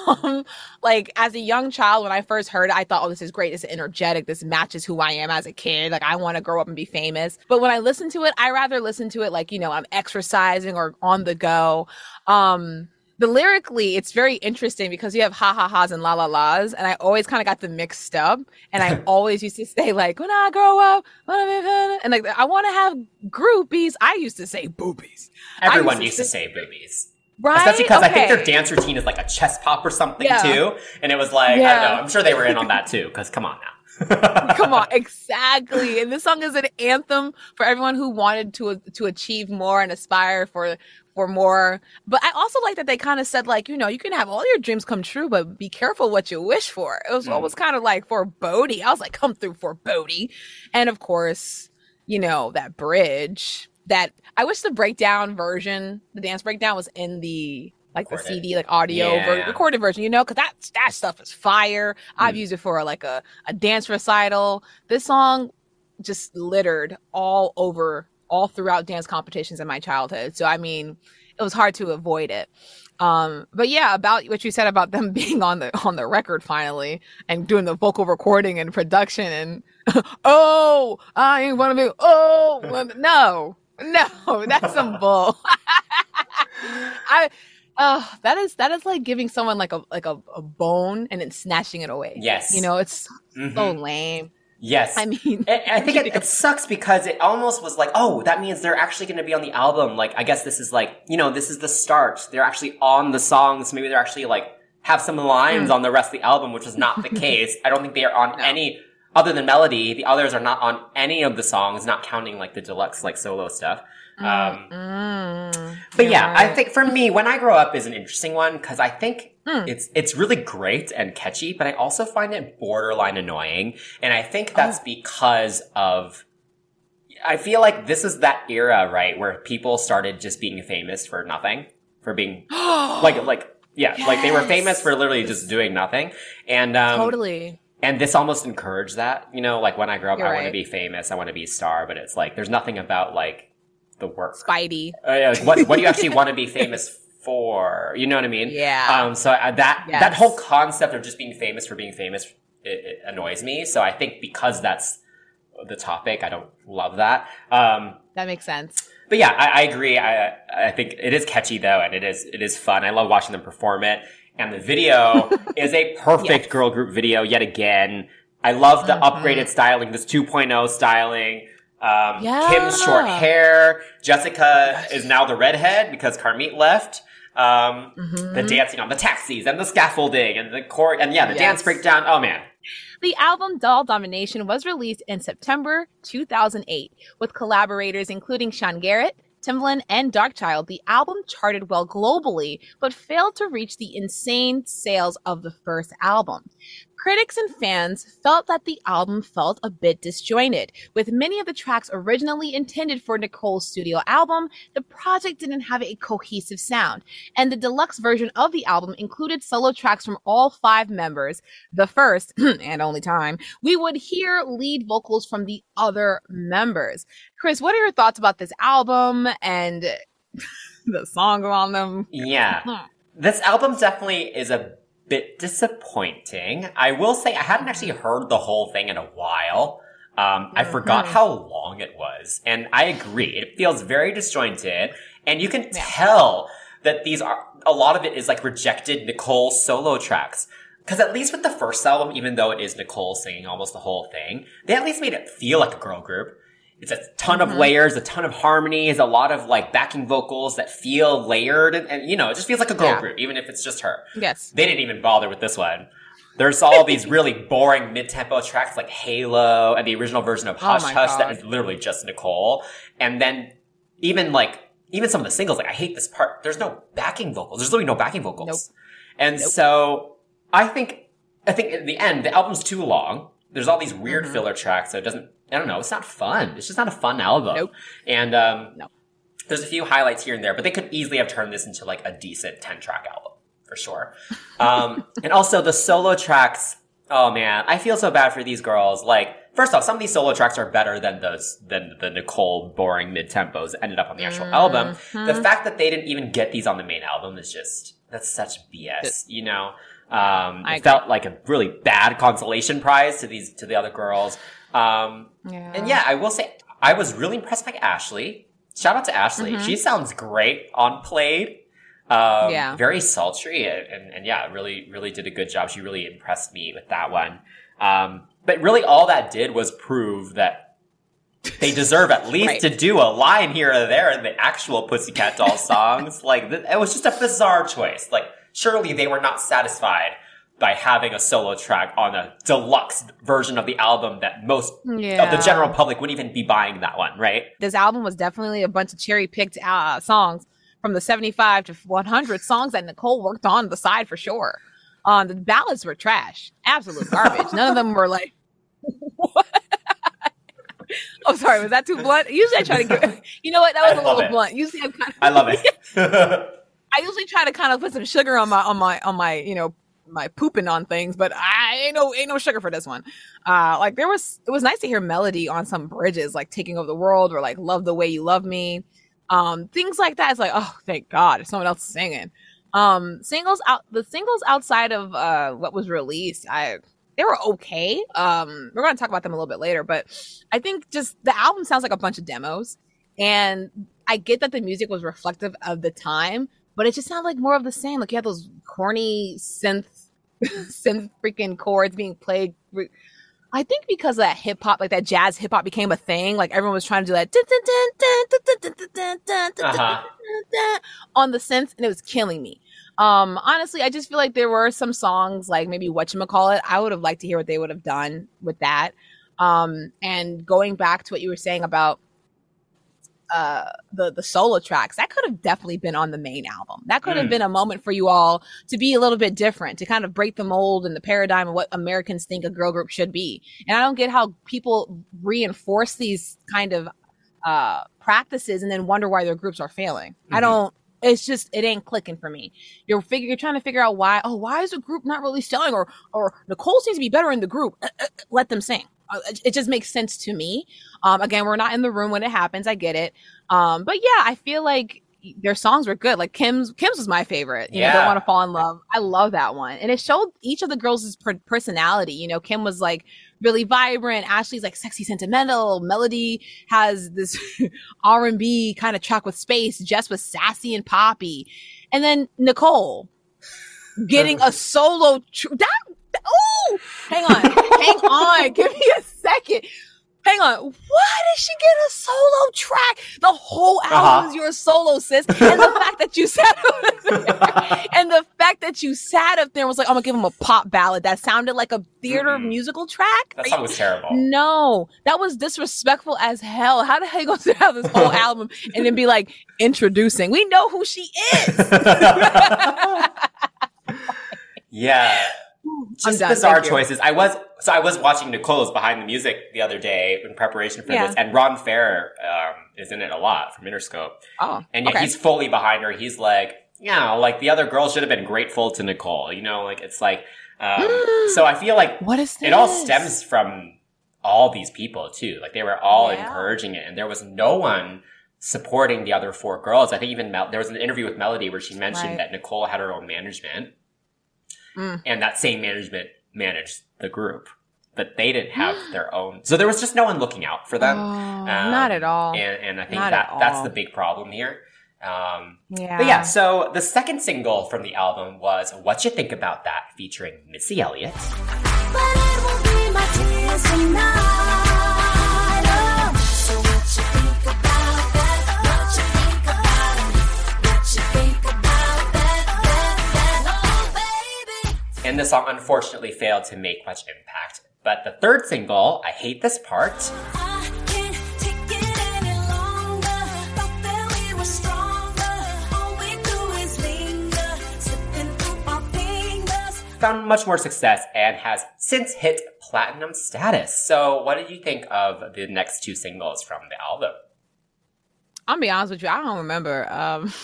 Um, like as a young child, when I first heard it, I thought, "Oh, this is great. Is energetic. This matches who I am as a kid. Like I want to grow up and be famous." But when I listen to it, I rather listen to it like you know I'm exercising or on the go. Um, the lyrically, it's very interesting because you have ha ha ha's and la la la's, and I always kind of got them mixed up. And I (laughs) always used to say like, when I grow up, and like I want to have groupies. I used to say boobies. I Everyone used to say- say boobies. right? Especially because I think their dance routine is like a chest pop or something Yeah. too. And it was like, I don't know, I'm sure they were in on that too, because come on now. (laughs) Come on, (laughs) exactly. And this song is an anthem for everyone who wanted to to achieve more and aspire for for more. But I also like that they kind of said like, you know, you can have all your dreams come true, but be careful what you wish for. It was Mm. almost kind of like for Bodie. I was like, come through for Bodie. And of course, you know, that bridge that I wish the breakdown version, the dance breakdown was in the like the CD, like audio ver- recorded version, you know, because that that stuff is fire. I've Mm. used it for like a, a dance recital. This song just littered all over, all throughout dance competitions in my childhood. So I mean, it was hard to avoid it. Um, but yeah, about what you said about them (laughs) being on the on the record finally and doing the vocal recording and production and (laughs) oh, I ain't wanna be oh no, no, (laughs) that's some bull. I oh that is that is like giving someone like a like a, a bone and then snatching it away. Yes. You know, it's Mhm. so lame. Yes. I mean I, I (laughs) think it, it sucks because it almost was like, oh, that means they're actually going to be on the album. Like, I guess this is like, you know, this is the start. They're actually on the songs. Maybe they're actually like have some lines on the rest of the album, which is not the (laughs) case. I don't think they are on Mm. No. any other than melody. The others are not on any of the songs, not counting like the deluxe like solo stuff. Um, Mm, but yeah, I think for me, when I grow up is an interesting one because I think Mm. it's it's really great and catchy, but I also find it borderline annoying, and I think that's Oh. because of. I feel like this is that era, right, where people started just being famous for nothing, for being (gasps) like like yeah, like they were famous for literally just doing nothing, and um, totally. and this almost encouraged that, you know, like when I grow up, You're I want to be famous, I want to be a star, but it's like there's nothing about like the work. Spidey. Uh, yeah, like, what what do you actually want to be famous for? You know what I mean? Yeah. Um. So uh, that Yes. that whole concept of just being famous for being famous it, it annoys me. So I think because that's the topic, I don't love that. Um. That makes sense. But yeah, I, I agree. I I think it is catchy though, and it is it is fun. I love watching them perform it, and the video (laughs) is a perfect Yes. girl group video yet again. I love the Mhm. upgraded styling, this 2.0 styling. Um, Yeah. Kim's short hair. Jessica is now the redhead because Carmit left. Um, Mm-hmm. the dancing on the taxis and the scaffolding and the court and yeah, the Yes. dance breakdown. Oh man, The album Doll Domination was released in September 2008 with collaborators including Sean Garrett, Timbaland, and Darkchild. The album charted well globally, but failed to reach the insane sales of the first album. Critics and fans felt that the album felt a bit disjointed. With many of the tracks originally intended for Nicole's studio album, the project didn't have a cohesive sound. And the deluxe version of the album included solo tracks from all five members, the first (clears throat) and only time we would hear lead vocals from the other members. Chris, what are your thoughts about this album and (laughs) the song on them? yeah. Hmm. This album definitely is a bit disappointing. I will say I hadn't actually heard the whole thing in a while. Um, I forgot Mhm. how long it was, and I agree. It feels very disjointed, and you can Yeah. tell that these are a lot of it is like rejected Nicole solo tracks. Because at least with the first album, even though it is Nicole singing almost the whole thing, they at least made it feel like a girl group. It's a ton of layers, a ton of harmonies, a lot of like backing vocals that feel layered, and, and, you know, it just feels like a girl Yeah. group, even if it's just her. Yes. They didn't even bother with this one. There's all these really (laughs) boring mid-tempo tracks like Halo and the original version of Oh Hush my Hush that God. is literally just Nicole. And then even like even some of the singles, like I hate this part. There's no backing vocals. There's literally no backing vocals. And Nope. so I think I think in the end the album's too long. There's all these weird Mhm. filler tracks, so it doesn't. I don't know. It's not fun. It's just not a fun album. Nope. And um, No. there's a few highlights here and there, but they could easily have turned this into like a decent ten track album for sure. Um, (laughs) and also the solo tracks Oh man, I feel so bad for these girls. Like, first off, some of these solo tracks are better than those than the Nicole boring mid tempos that ended up on the actual album. The fact that they didn't even get these on the main album is just that's such BS. You know, um, I it felt like a really bad consolation prize to these to the other girls. Um, Yeah. and yeah, I will say I was really impressed by Ashley. Shout out to Ashley. She sounds great on Played. Um, Yeah. Very sultry and, and, and yeah, really, really did a good job. She really impressed me with that one. Um, but really all that did was prove that they deserve at (laughs) least Right. to do a line here or there in the actual Pussycat Doll (laughs) songs. like, it was just a bizarre choice. Like, surely they were not satisfied by having a solo track on a deluxe version of the album that most of the general public wouldn't even be buying that one, right? this album was definitely a bunch of cherry picked uh, songs from the 75 to 100 songs that Nicole worked on the side for sure. Um, the ballads were trash, absolute (laughs) garbage. None of them were like, (laughs) what? oh, sorry, was that too blunt? Usually I try to get, (laughs) you know what? That was I a little it. blunt. Usually I'm kind of, I love it. I usually try to kind of put some sugar on my on my on my you know my pooping on things, but I ain't no ain't no sugar for this one. Uh, like there was it was nice to hear melody on some bridges, like "Taking Over the World" or like "Love the Way You Love Me," um, things like that. It's like oh thank God, someone else singing. Um, singles out the singles outside of uh what was released, I they were okay. Um, we're gonna talk about them a little bit later, but I think just the album sounds like a bunch of demos, and I get that the music was reflective of the time, but it just sounded like more of the same. Like you had those corny synth, synth freaking chords being played. I think because that hip hop, like that jazz hip hop became a thing, like everyone was trying to do that on the synth, and it was killing me. Um, honestly, I just feel like there were some songs, like maybe what you call it. I would have liked to hear what they would have done with that. Um, and going back to what you were saying about uh the the solo tracks that could have definitely been on the main album. That could have Mm. been a moment for you all to be a little bit different to kind of break the mold and the paradigm of what americans think a girl group should be. And i don't get how people reinforce these kind of uh practices and then wonder why their groups are failing. I Mhm. don't it's just it ain't clicking for me. You're figure you're trying to figure out why oh why is the group not really selling or or nicole seems to be better in the group. Uh, uh, uh, let them sing it- it just makes sense to me um again we're not in the room when it happens i get it um, but yeah, I feel like their songs were good. Like Kim's, Kim's was my favorite. You know, Yeah. don't want to fall in love. I love that one, and it showed each of the girls' personality. You know, Kim was like really vibrant. Ashley's like sexy, sentimental. Melody has this (laughs) R and B kind of track with space. Jess was sassy and poppy, and then Nicole getting a solo. Tr- that oh, hang on, hang on, (laughs) give me a second. Hang on. Why did she get a solo track? The whole album Uh-huh. is your solo, sis. And the fact that you (laughs) sat up there, and the fact that you sat up there was like, I'm gonna give him a pop ballad that sounded like a theater Mm-mm. musical track. that song was terrible. no, that was disrespectful as hell. How the hell are you gonna have this whole (laughs) album and then be like introducing? We know who she is. yeah. Just done. bizarre choices. I was so I was watching Nicole's behind the music the other day in preparation for Yeah. this, and Ron Fair um, is in it a lot from Interscope, Oh, and yeah, okay. he's fully behind her. He's like, you know, like the other girls should have been grateful to Nicole. You know, like it's like, um, (gasps) so I feel like what is this? it all stems from all these people too. Like they were all Yeah. encouraging it, and there was no one supporting the other four girls. I think even Mel- there was an interview with Melody where she mentioned Right. that Nicole had her own management, Mm. and that same management managed the group, but they didn't have (gasps) their own. So there was just no one looking out for them. Oh, Um, not at all. And, and I think Not that that's the big problem here. Um, yeah. but yeah, so the second single from the album was "What You Think About That," featuring Missy Elliott. And the song unfortunately failed to make much impact. But the third single, I Hate This Part, found much more success and has since hit platinum status. So, what did you think of the next two singles from the album? I'll be honest with you. I don't remember. Um, (laughs)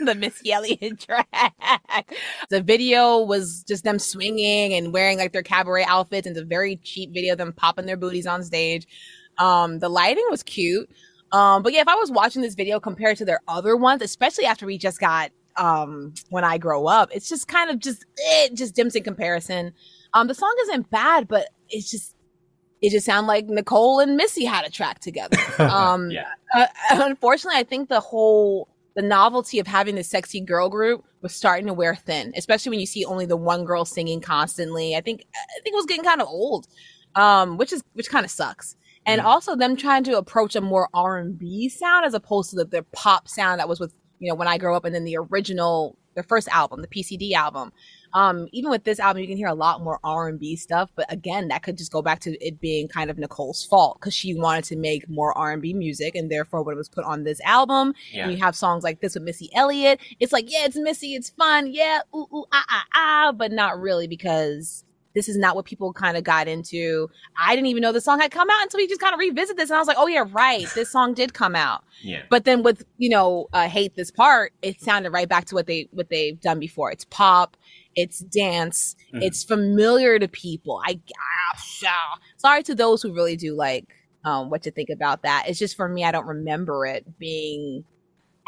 (laughs) the Missy Elliott track. The video was just them swinging and wearing like their cabaret outfits. And it's a very cheap video of them popping their booties on stage. Um, the lighting was cute. Um, but yeah, if I was watching this video compared to their other ones, especially after we just got um when I grow up, it's just kind of just it just dims in comparison. Um, the song isn't bad, but it's just it just sounded like Nicole and Missy had a track together. (laughs) Um, Yeah. uh, unfortunately, I think the whole the novelty of having the sexy girl group was starting to wear thin, especially when you see only the one girl singing constantly. I think I think it was getting kind of old, um, which is which kind of sucks. And also them trying to approach a more R and B sound as opposed to the, the pop sound that was with you know when I grew up, and then the original their first album, the PCD album. Um, even with this album, you can hear a lot more R and B stuff, but again, that could just go back to it being kind of Nicole's fault because she wanted to make more R and B music, and therefore when it was put on this album, Yeah. and you have songs like this with Missy Elliott, it's like yeah, it's Missy, it's fun, yeah, ooh ooh ah ah ah, but not really because this is not what people kind of got into. I didn't even know the song had come out until we just kind of revisit this, and I was like, oh yeah, right, this (sighs) song did come out. Yeah. But then with you know, uh, hate this part, it sounded right back to what they what they've done before. It's pop, it's dance, Mhm. it's familiar to people. I gosh, ah. sorry to those who really do like um, what to think about that. It's just for me, I don't remember it being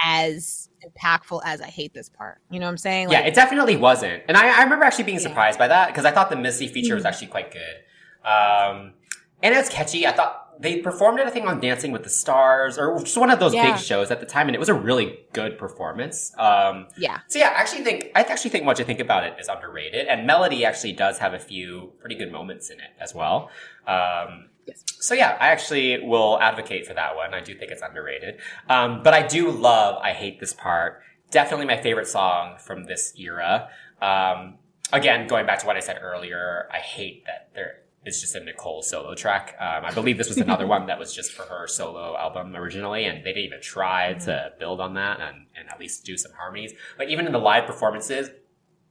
as impactful as I hate this part. You know what I'm saying? yeah, it definitely wasn't. And I, I remember actually being Yeah. surprised by that because I thought the Missy feature was Mhm. actually quite good. Um, and it's catchy. I thought they performed it, I think, on Dancing with the Stars or just one of those Yeah. big shows at the time, and it was a really good performance. Um, yeah, so yeah, I actually think I actually think what you think about it is underrated, and Melody actually does have a few pretty good moments in it as well. Um, Yes. so yeah, I actually will advocate for that one. I do think it's underrated, um, but I do love. I hate this part. Definitely my favorite song from this era. Um, again, going back to what I said earlier, I hate that there is just a Nicole solo track. Um, I believe this was another one that was just for her solo album originally, and they didn't even try to build on that and, and at least do some harmonies. But even in the live performances,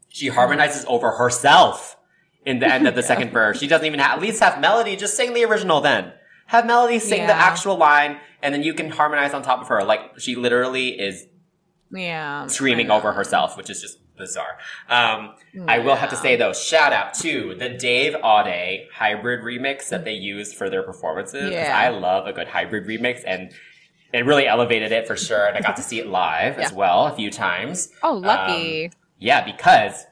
she harmonizes over herself in the end of the (laughs) second verse. She doesn't even have, at least have Melody just sing the original then. Have Melody sing the actual line, and then you can harmonize on top of her. Like, she literally is yeah, screaming over herself, which is just bizarre. Um, I will have to say though, shout out to the Dave Aude hybrid remix that they used for their performances. Yeah. I love a good hybrid remix and it really elevated it for sure. And I got to see it live as well a few times. Oh, lucky. Um, yeah, because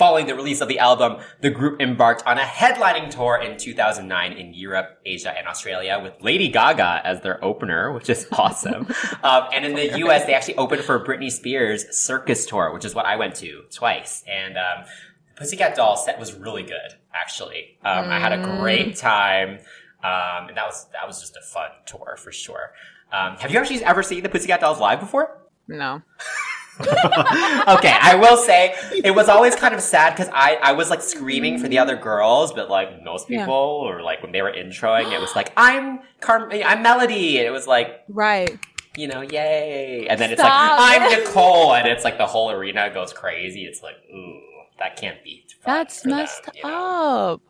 following the release of the album, the group embarked on a headlining tour in 2009 in Europe, Asia, and Australia with Lady Gaga as their opener, which is (laughs) awesome. um, and in the US, they actually opened for Britney Spears' Circus Tour, which is what I went to twice. And um, the Pussycat Dolls set was really good, actually. Um, I had a great time. Um, and that was that was just a fun tour for sure. Um, have you actually ever seen the Pussycat Dolls live before? no. (laughs) okay, I will say it was always kind of sad because I, I was like screaming for the other girls, but like most Yeah. people, or like when they were introing, it was like I'm Carm, I'm Melody, and it was like Right. you know, yay, and then it's like I'm Nicole, and it's like the whole arena goes crazy. It's like ooh, that can't be. That's them, messed you know? up.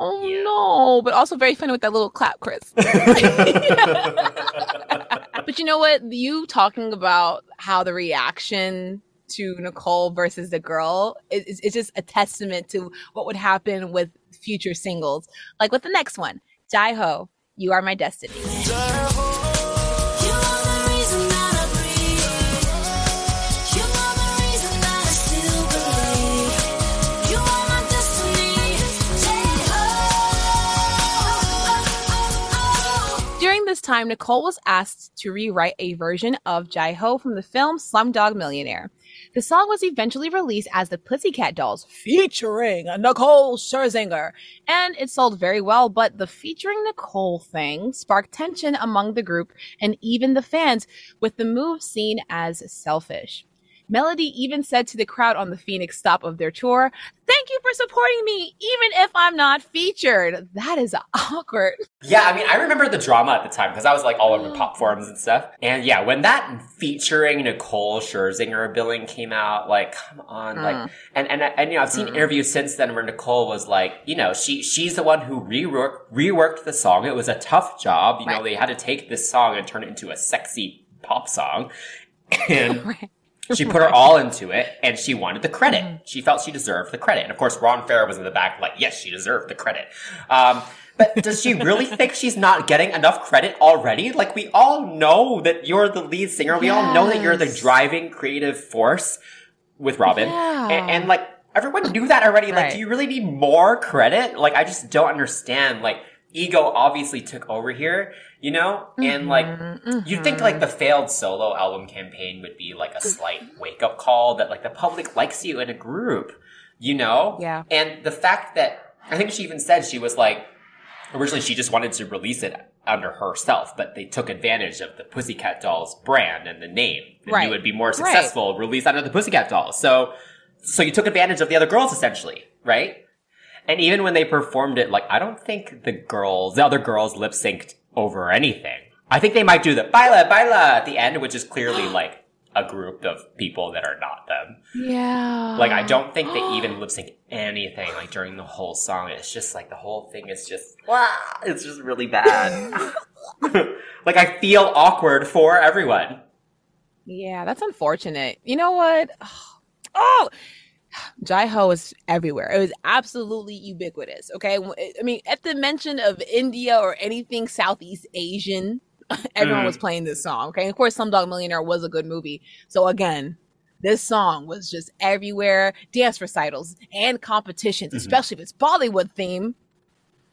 Oh Yeah. no! But also very funny with that little clap, Chris. (laughs) (laughs) (laughs) but you know what? You talking about how the reaction to Nicole versus the girl is, is just a testament to what would happen with future singles. Like with the next one, Jai Ho, You Are My Destiny. This time, Nicole was asked to rewrite a version of Jai Ho from the film Slumdog Millionaire. The song was eventually released as the Pussycat Dolls featuring Nicole Scherzinger, and it sold very well, but the featuring Nicole thing sparked tension among the group and even the fans, with the move seen as selfish. Melody even said to the crowd on the Phoenix stop of their tour, Thank you for supporting me, even if I'm not featured. That is awkward. Yeah, I mean, I remember the drama at the time because I was like all over (gasps) pop forums and stuff. And yeah, when that featuring Nicole Scherzinger billing came out, like, come on, like, mm. and, and, and, you know, I've seen mm. interviews since then where Nicole was like, you know, she, she's the one who reworked, reworked the song. It was a tough job. You know, they had to take this song and turn it into a sexy pop song. And, (laughs) Right. She (laughs) put her all into it and she wanted the credit. She felt she deserved the credit. And of course, Ron Fair was in the back like, yes, she deserved the credit. Um, but does she really (laughs) think she's not getting enough credit already? Like, we all know that you're the lead singer. We all know that you're the driving creative force with Robin. Yeah. And, and like, everyone knew that already. Like, Right. do you really need more credit? Like, I just don't understand. Like, ego obviously took over here, you know? And like, Mm-hmm, you'd think like the failed solo album campaign would be like a slight wake up call that like the public likes you in a group, you know? Yeah. And the fact that I think she even said she was like, originally she just wanted to release it under herself, but they took advantage of the Pussycat Dolls brand and the name. And Right. you would be more Right. successful released under the Pussycat Dolls. So, so you took advantage of the other girls essentially, right? And even when they performed it, like, I don't think the girls, the other girls lip synced over anything. I think they might do the baila, baila at the end, which is clearly (gasps) like a group of people that are not them. Yeah. Like, I don't think they (gasps) even lip sync anything, like, during the whole song. It's just like the whole thing is just, (laughs) wow, it's just really bad. (laughs) like, I feel awkward for everyone. Yeah, that's unfortunate. You know what? (sighs) Oh, Jai Ho is everywhere. It was absolutely ubiquitous. Okay. I mean, at the mention of India or anything Southeast Asian, (laughs) everyone Mm. was playing this song. Okay. And of course, Slumdog Millionaire was a good movie. So again, this song was just everywhere. Dance recitals and competitions, especially if it's Bollywood theme.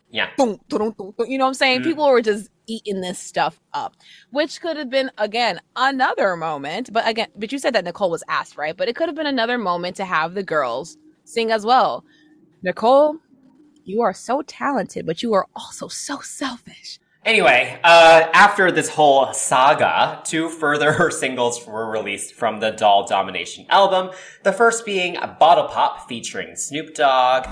Yeah. You know what I'm saying? Mm. People were just eating this stuff up, which could have been again another moment. But again, but you said that Nicole was asked, right? But it could have been another moment to have the girls sing as well. Nicole, you are so talented, but you are also so selfish. Anyway, uh, after this whole saga, two further (laughs) singles were released from the Doll Domination album. The first being Bottle Pop featuring Snoop Dogg.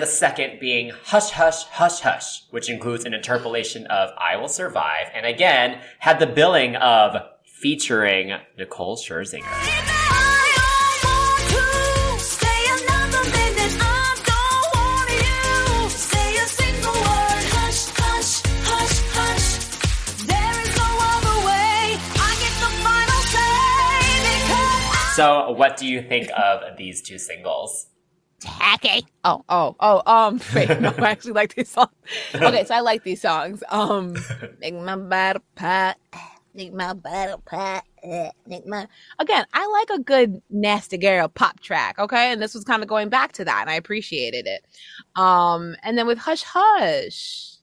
And the second being Hush Hush Hush Hush, which includes an interpolation of I Will Survive, and again had the billing of featuring Nicole Scherzinger. So, what do you think of these two singles? Tacky. Oh, oh, oh, um, (laughs) wait, no, I actually like these songs. (laughs) Okay, so I like these songs. Um, (laughs) make my battle pot, make my battle pot, eh, make my. Again, I like a good nasty girl pop track. Okay, and this was kind of going back to that, and I appreciated it. Um, and then with Hush Hush,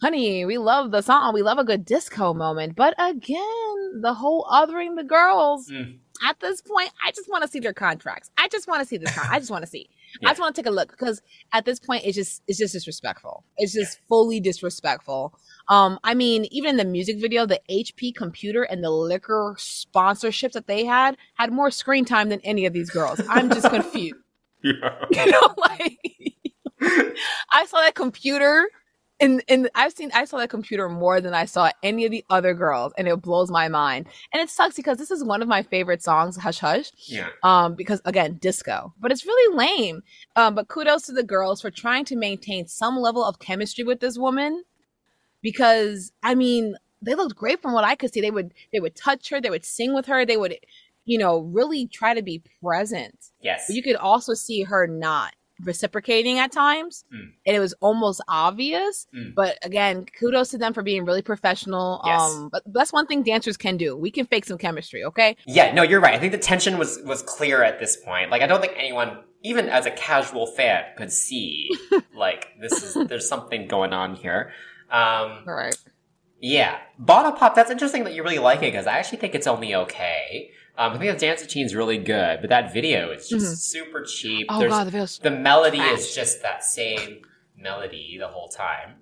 honey, we love the song. We love a good disco moment, but again, the whole othering the girls. Mm. At this point, I just want to see their contracts. I just want to see this. Con- I just want to see. (laughs) Yeah. I just want to take a look because at this point, it's just it's just disrespectful. It's just fully disrespectful. Um, I mean, even in the music video, the HP computer and the liquor sponsorships that they had had more screen time than any of these girls. I'm just confused. (laughs) Yeah. (laughs) you know, like I saw that computer. And, and I've seen I saw that computer more than I saw any of the other girls, and it blows my mind. And it sucks because this is one of my favorite songs, Hush Hush Yeah. um because again disco but it's really lame um but kudos to the girls for trying to maintain some level of chemistry with this woman because i mean they looked great from what i could see they would they would touch her they would sing with her they would you know really try to be present Yes. but you could also see her not reciprocating at times Mm. and it was almost obvious Mm. but again kudos to them for being really professional Yes. um but that's one thing dancers can do we can fake some chemistry okay Yeah, no, you're right. I think the tension was was clear at this point. Like I don't think anyone, even as a casual fan, could see (laughs) like this is there's something going on here. Um all right yeah. Bottle Pop, that's interesting that you really like it because I actually think it's only okay. Um, I think the dance routine's really good, but that video is just Mhm. super cheap. oh There's, god the video's the melody trash. is just that same melody the whole time.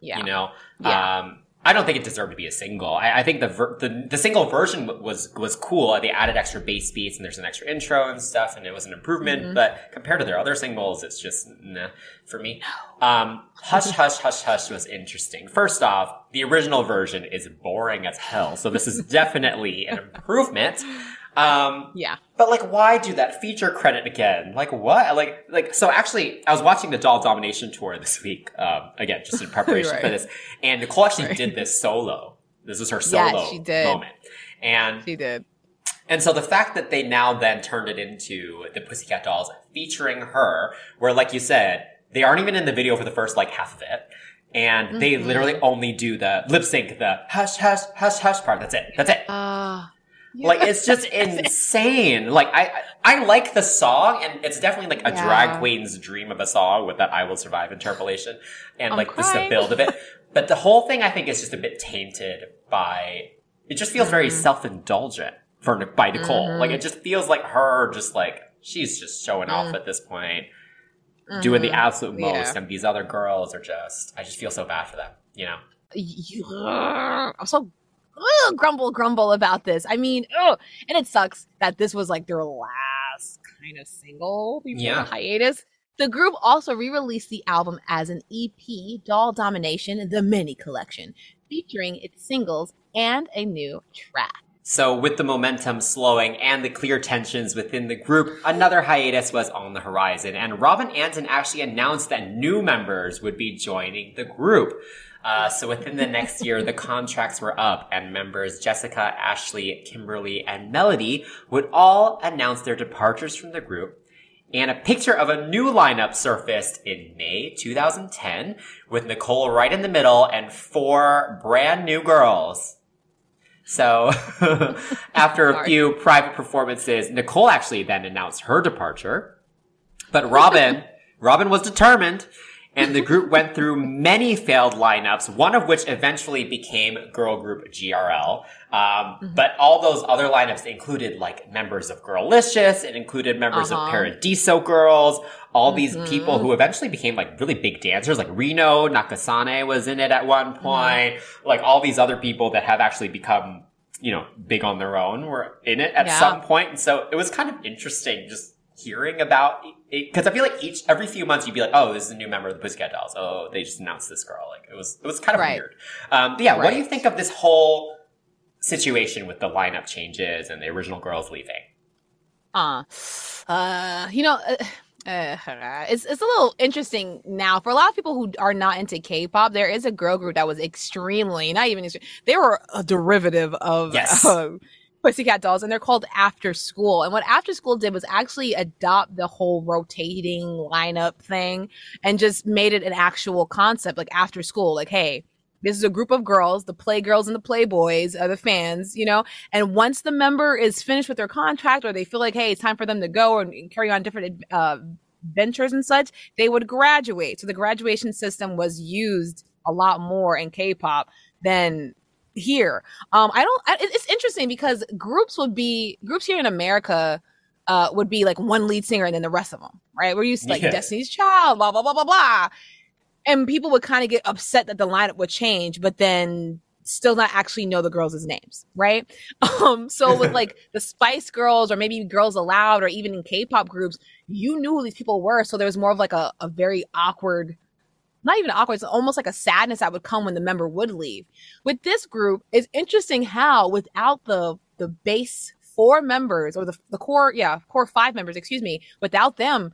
yeah You know, Yeah. um, I don't think it deserved to be a single. I, I think the, ver- the the single version was was cool. They added extra bass beats and there's an extra intro and stuff, and it was an improvement. Mhm. But compared to their other singles, it's just nah for me. Um, Hush Hush Hush Hush was interesting. First off, the original version is boring as hell, so this is (laughs) definitely an improvement. Um, Yeah. But like, why do that feature credit again? Like, what? Like, like, so actually, I was watching the Doll Domination tour this week. Um, again, just in (laughs) preparation Right. for this, and Nicole actually Right. did this solo. This was her solo she did. moment, and She did. and so the fact that they now then turned it into the Pussycat Dolls featuring her, where like you said, they aren't even in the video for the first like half of it. And they Mm-hmm. literally only do the lip sync, the hush, hush, hush, hush part. That's it. That's it. Uh, Like it's just (laughs) insane. Like I, I like the song, and it's definitely like a Yeah. drag queen's dream of a song with that "I Will Survive" interpolation, and I'm like just the build of it. (laughs) But the whole thing, I think, is just a bit tainted by. It just feels very Mm-hmm. self-indulgent for by Nicole. Like it just feels like her, just like she's just showing off at this point, doing the absolute Mm. Yeah. most, and these other girls are just. I just feel so bad for them. You know. I'm so ugh, grumble grumble about this. I mean, ugh. and it sucks that this was like their last kind of single before Yeah. the hiatus. The group also re-released the album as an EP, Doll Domination: The Mini Collection, featuring its singles and a new track. So, with the momentum slowing and the clear tensions within the group, another hiatus was on the horizon, and Robin Antin actually announced that new members would be joining the group. Uh, so, within the next year, the contracts were up, and members Jessica, Ashley, Kimberly, and Melody would all announce their departures from the group. And a picture of a new lineup surfaced in May 2010 with Nicole right in the middle and four brand new girls. So, (laughs) after a few private performances, Nicole actually then announced her departure. But Robin, (laughs) Robin was determined, and the group went through many failed lineups, one of which eventually became girl group GRL. Um, But all those other lineups included like members of Girlicious, it included members Uh-huh. of Paradiso Girls, all these people who eventually became like really big dancers, like Rino Nakasone was in it at one point, like all these other people that have actually become, you know, big on their own were in it at Yeah. some point. And so it was kind of interesting just hearing about it because I feel like each every few months you'd be like, oh, this is a new member of the Pussycat Dolls. Oh, they just announced this girl. Like it was it was kind of Right. weird. Um, but yeah, what do you think of this whole situation with the lineup changes and the original girls leaving? Uh, uh, you know, uh, uh, it's it's a little interesting now for a lot of people who are not into K-pop. There is a girl group that was extremely, not even extreme, they were a derivative of Yes. uh, Pussycat Dolls, and they're called After School. And what After School did was actually adopt the whole rotating lineup thing and just made it an actual concept, like After School. Like, hey, this is a group of girls, the Playgirls and the Playboys are the fans, you know. And once the member is finished with their contract, or they feel like, hey, it's time for them to go and, carry on different uh, ventures and such, they would graduate. So the graduation system was used a lot more in K-pop than here. Um, I don't. I, it's interesting because groups would be groups here in America. Uh, would be like one lead singer and then the rest of them, right? We're used to like Yeah. Destiny's Child, blah blah blah blah blah, and people would kind of get upset that the lineup would change, but then still not actually know the girls' names, right? (laughs) Um, so with like (laughs) the Spice Girls or maybe Girls Aloud or even in K-pop groups, you knew who these people were, so there was more of like a, a very awkward not even awkward, it's almost like a sadness that would come when the member would leave. With this group, it's interesting how without the the base four members or the the core, yeah, core five members, excuse me, without them,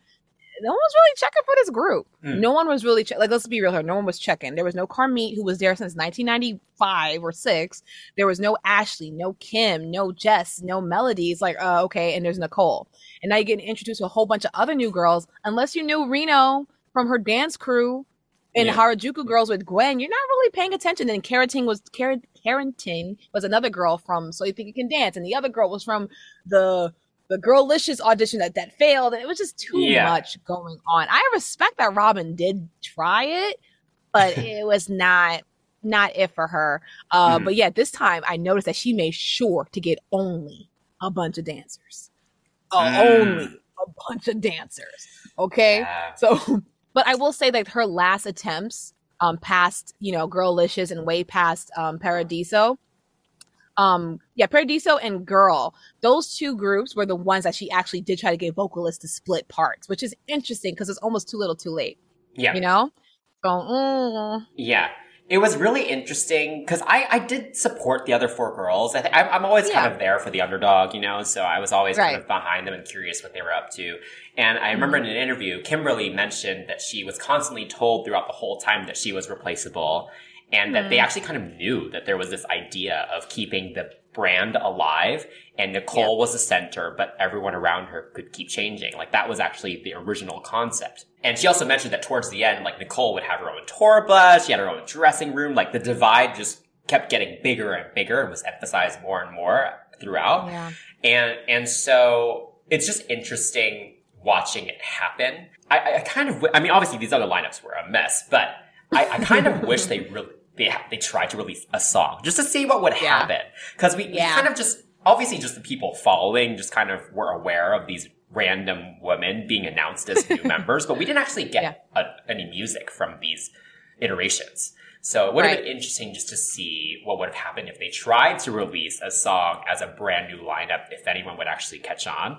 no one was really checking for this group. Mm. No one was really che- like let's be real here. No one was checking. There was no Carmit who was there since 1995 or six. There was no Ashley, no Kim, no Jess, no Melodies. Like, uh, okay, and there's Nicole. And now you're getting introduced to a whole bunch of other new girls. Unless you knew Rino from her dance crew and Yeah. Harajuku girls with Gwen, you're not really paying attention. And Kherington was Karen Kherington was another girl from So You Think You Can Dance, and the other girl was from the the Girlicious audition that that failed. And it was just too Yeah. much going on. I respect that Robin did try it, but (laughs) it was not not it for her. Uh, Mhm. But yeah, this time I noticed that she made sure to get only a bunch of dancers. Uh, Mm. Only a bunch of dancers. Okay. Yeah. So, but I will say that her last attempts, um, past you know, Girlicious and way past um, Paradiso, um, yeah, Paradiso and Girl, those two groups were the ones that she actually did try to get vocalists to split parts, which is interesting because it's almost too little, too late. Yeah. You know. So, mm, Yeah. It was really interesting because I, I did support the other four girls. I th- I'm, always Yeah. kind of there for the underdog, you know, so I was always kind of behind them and curious what they were up to. And I remember Mm-hmm. in an interview, Kimberly mentioned that she was constantly told throughout the whole time that she was replaceable and that they Mm. actually kind of knew that there was this idea of keeping the brand alive and Nicole was the center, but everyone around her could keep changing. Like that was actually the original concept. And she also mentioned that towards the end, like Nicole would have her own tour bus, she had her own dressing room, like the divide just kept getting bigger and bigger and was emphasized more and more throughout. Yeah. And and so it's just interesting watching it happen. I, I- kind of, I mean, obviously these other lineups were a mess, but I, I kind of wish they really they they tried to release a song just to see what would Yeah. happen because we, we kind of just obviously just the people following just kind of were aware of these random women being announced as new (laughs) members, but we didn't actually get a, any music from these iterations. So it would have Right. been interesting just to see what would have happened if they tried to release a song as a brand new lineup, if anyone would actually catch on.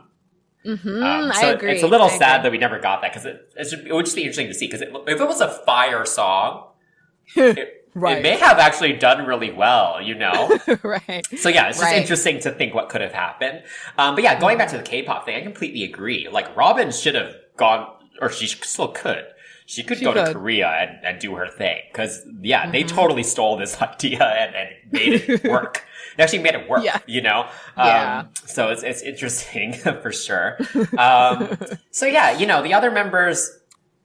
hmm Um, I so agree. it's a little I sad agree. that we never got that because it, it would just be interesting to see. Because if it was a fire song, (laughs) it, Right. it may have actually done really well, you know. (laughs) right. So yeah, it's just Right. interesting to think what could have happened. Um, but yeah, going back to the K-pop thing, I completely agree. Like Robin should have gone, or she still could. She could She go to. Korea and, and do her thing. Cause yeah, they Mm-hmm. totally stole this (laughs) idea and, and made it (laughs) work. they actually made it work, Yeah. you know? Yeah. Um, so it's, it's interesting for sure. Um, so yeah, you know, the other members,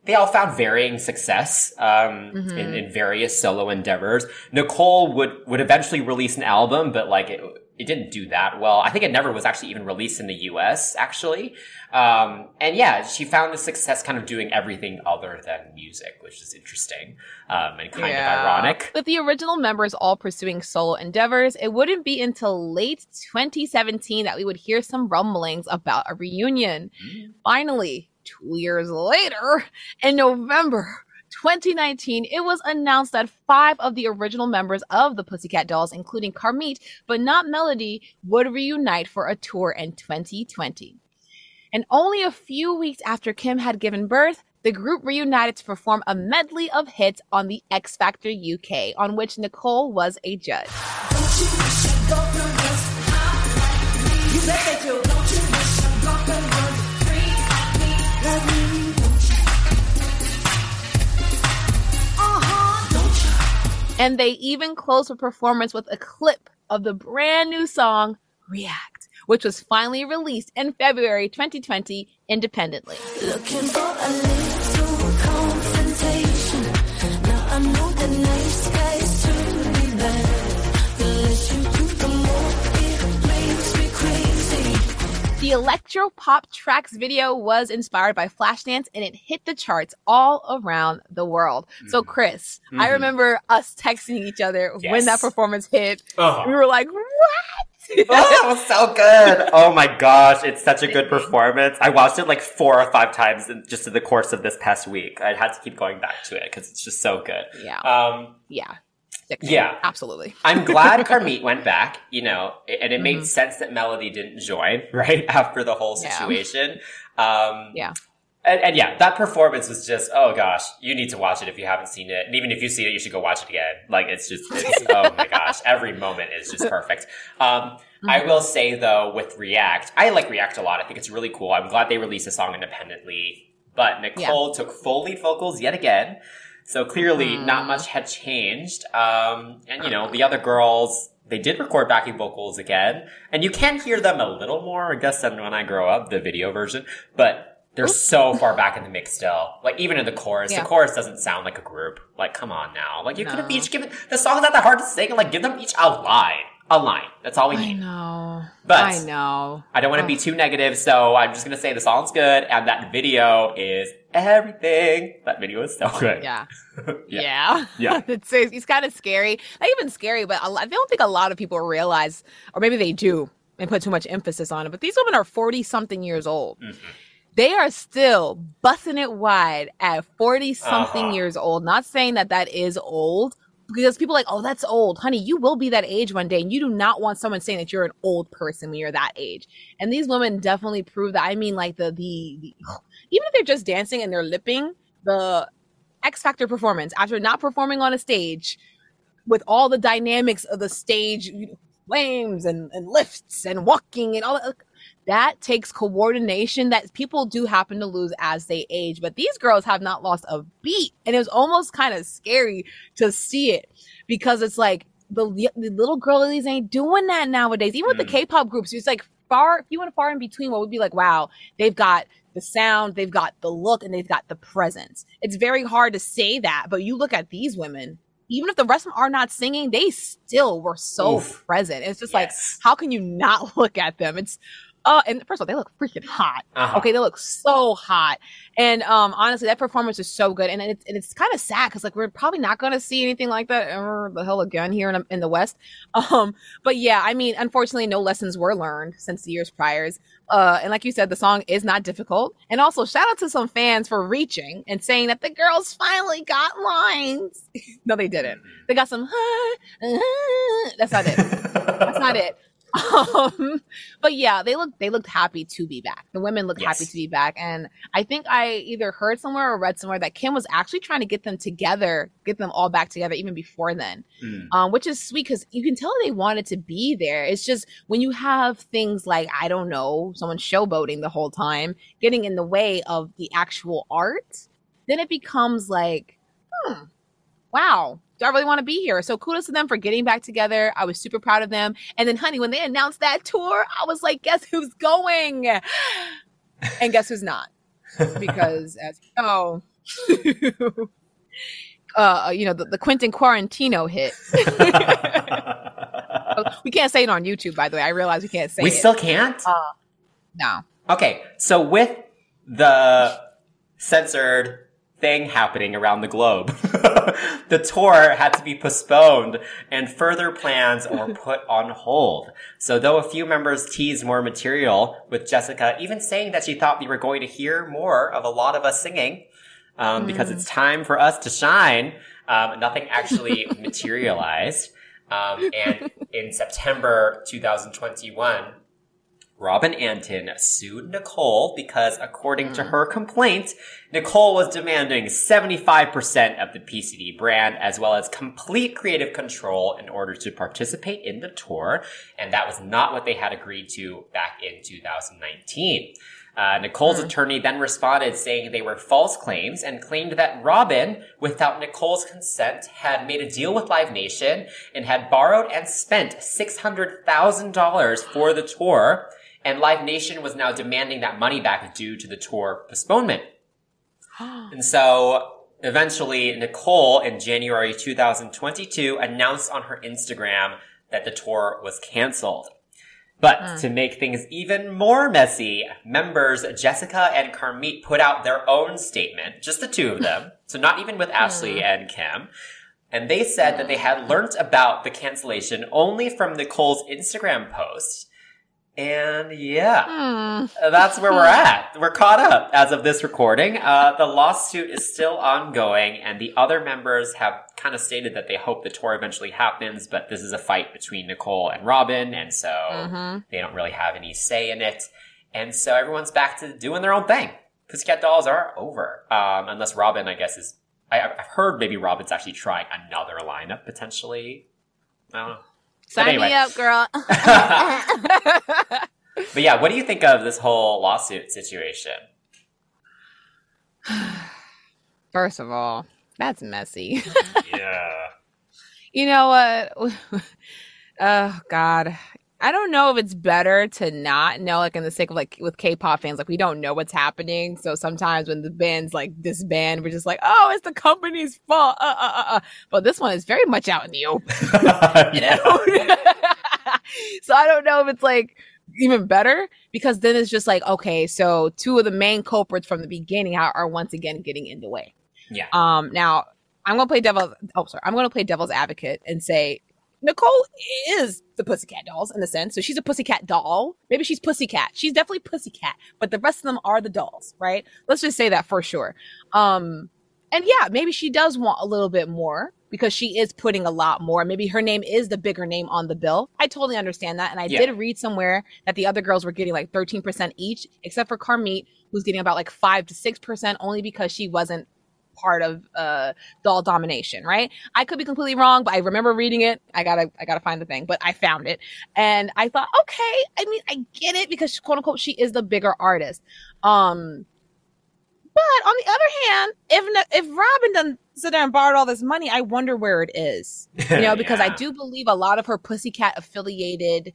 they all found varying success um, Mm-hmm. in, in various solo endeavors. Nicole would would eventually release an album, but like it, it didn't do that well. I think it never was actually even released in the U.S. Actually, um, and yeah, she found the success kind of doing everything other than music, which is interesting um, and kind of ironic. With the original members all pursuing solo endeavors, it wouldn't be until late 2017 that we would hear some rumblings about a reunion. Mm. Finally, two years later, in November 2019, it was announced that five of the original members of the Pussycat Dolls, including Carmit, but not Melody, would reunite for a tour in 2020. And only a few weeks after Kim had given birth, the group reunited to perform a medley of hits on the X Factor UK, on which Nicole was a judge. Uh-huh. And they even closed the performance with a clip of the brand new song React, which was finally released in February 2020 independently. The electro pop tracks video was inspired by Flashdance and it hit the charts all around the world. So, Chris, I Mhm. remember us texting each other when that performance hit. Oh. We were like, what? (laughs) oh, so good. Oh my gosh, it's such a good performance. I watched it like four or five times in, just in the course of this past week. I had to keep going back to it because it's just so good. Yeah. Um, yeah. Yeah. Absolutely. (laughs) I'm glad (laughs) Carmit went back, you know, and it made Mhm. sense that Melody didn't join, (laughs) right? After the whole Yeah. situation. Um, Yeah. And, and yeah, that performance was just, oh gosh, you need to watch it if you haven't seen it. And even if you see it, you should go watch it again. Like, it's just, it's, oh my gosh, every moment is just perfect. Um, I will say though, with React, I like React a lot. I think it's really cool. I'm glad they released a song independently. But Nicole took full lead vocals yet again. So clearly Mhm. not much had changed. Um, and you know, the other girls, they did record backing vocals again. And you can hear them a little more, I guess, than when I grow up, the video version. But they're so far back in the mix still. Like even in the chorus, Yeah. the chorus doesn't sound like a group. Like, come on now. Like you could have No. each given the song's not that hard to sing. Like give them each a line. A line. That's all we need. I know. But- I know. I don't want to be too negative, so I'm just gonna say the song's good and that video is everything. That video is so good. (laughs) Yeah. Yeah. Yeah. Yeah. (laughs) it's, it's kind of scary. Not even scary, but lot, I don't think a lot of people realize, or maybe they do and put too much emphasis on it, but these women are 40 something years old. Mhm. They are still busting it wide at 40 something Uh-huh. years old. Not saying that that is old because people like, oh, that's old. Honey, you will be that age one day. And you do not want someone saying that you're an old person when you're that age. And these women definitely prove that. I mean, like the, the, the (sighs) even if they're just dancing and they're lipping, the X Factor performance after not performing on a stage with all the dynamics of the stage, flames and, and lifts and walking and all that. That takes coordination that people do happen to lose as they age, but these girls have not lost a beat. And it was almost kind of scary to see it because it's like the, the little girlies ain't doing that nowadays. Even with the Mm. K-pop groups, it's like far, few and far in between. What would be like, wow, they've got the sound, they've got the look, and they've got the presence. It's very hard to say that, but you look at these women, even if the rest of them are not singing, they still were so Oof. present. It's just Yes. like, how can you not (laughs) look at them? It's uh, and first of all, they look freaking hot. Uh-huh. Okay, they look so hot, and um, honestly, that performance is so good, and it's and it's kind of sad because like we're probably not going to see anything like that ever the hell again here in, in the West. (laughs) Um, but yeah, I mean, unfortunately, no lessons were learned since the years priors. Uh, and like you said, the song is not difficult, and also shout out to some fans for reaching and saying that the girls finally got lines. (laughs) no, they didn't. They got some. (laughs) That's not it. That's not it. Um, but yeah, they look they looked happy to be back. The women looked Yes. happy to be back, and I think I either heard somewhere or read somewhere that Kim was actually trying to get them together, get them all back together even before then, Mm. um, which is sweet because you can tell they wanted to be there. It's just when you have things like I don't know, someone showboating the whole time, getting in the way of the actual art, then it becomes like, hmm, wow, do I really want to be here? So kudos to them for getting back together. I was super proud of them. And then, honey, when they announced that tour, I was like, guess who's going? And guess who's not? Because as you know, (laughs) uh, you know, the, the Quentin Quarantino hit. (laughs) we can't say it on YouTube, by the way. I realize we can't say we it. still can't? no. Okay, so with the censored thing happening around the globe, (laughs) (laughs) the tour had to be postponed and further plans were (laughs) put on hold. So though a few members teased more material with Jessica even saying that she thought we were going to hear more of a lot of us singing, um, because it's time for us to shine, um, nothing actually (laughs) materialized. Um, and in September 2021, Robin Antin sued Nicole because, according to her complaint, Nicole was demanding 75% of the PCD brand as well as complete creative control in order to participate in the tour. And that was not what they had agreed to back in 2019. Uh, Nicole's attorney then responded saying they were false claims and claimed that Robin, without Nicole's consent, had made a deal with Live Nation and had borrowed and spent $600,000 for the tour, and Live Nation was now demanding that money back due to the tour postponement. (gasps) And so eventually Nicole in January 2022 announced on her Instagram that the tour was canceled. But hmm. to make things even more messy, members Jessica and Carmit put out their own statement, just the two of them. (laughs) so not even with Ashley hmm. and Kim. And they said that they had learnt about the cancellation only from Nicole's Instagram post. And yeah, Hmm. that's where we're at. We're caught up as of this recording. Uh, the lawsuit is still ongoing, and the other members have kind of stated that they hope the tour eventually happens, but this is a fight between Nicole and Robin, and so Mhm. they don't really have any say in it. And so everyone's back to doing their own thing. Pussycat Dolls are over. Um, unless Robin, I guess, is. I, I've heard maybe Robin's actually trying another lineup potentially. I don't know. Sign anyway. me up, girl. (laughs) (laughs) But yeah, what do you think of this whole lawsuit situation? (sighs) First of all, that's messy. Yeah. (laughs) you know what? oh God. I don't know if it's better to not know, like in the sake of like with K-pop fans, like we don't know what's happening. So sometimes when the band's like disband, we're just like, oh, it's the company's fault. Uh, uh, uh, uh. But this one is very much out in the open. (laughs) (laughs) you know? (laughs) so I don't know if it's like even better because then it's just like, okay, so two of the main culprits from the beginning are, are once again getting in the way. Yeah. Um, now I'm gonna play devil's. Oh, sorry. I'm gonna play devil's advocate and say Nicole is the Pussycat Dolls in a sense. So she's a Pussycat doll. Maybe she's Pussycat. She's definitely Pussycat, but the rest of them are the dolls, right? Let's just say that for sure. Um, and yeah, maybe she does want a little bit more because she is putting a lot more. Maybe her name is the bigger name on the bill. I totally understand that. And I Yeah. did read somewhere that the other girls were getting like 13% each, except for Carmit, who's getting about like 5 to 6% only because she wasn't part of uh, doll domination, right? I could be completely wrong, but I remember reading it. I gotta I gotta find the thing, but I found it, and I thought, okay, I mean, I get it because quote unquote she is the bigger artist. Um, but on the other hand, if if Robin doesn't sit there and borrowed all this money, I wonder where it is. You know, (laughs) because I do believe a lot of her pussycat affiliated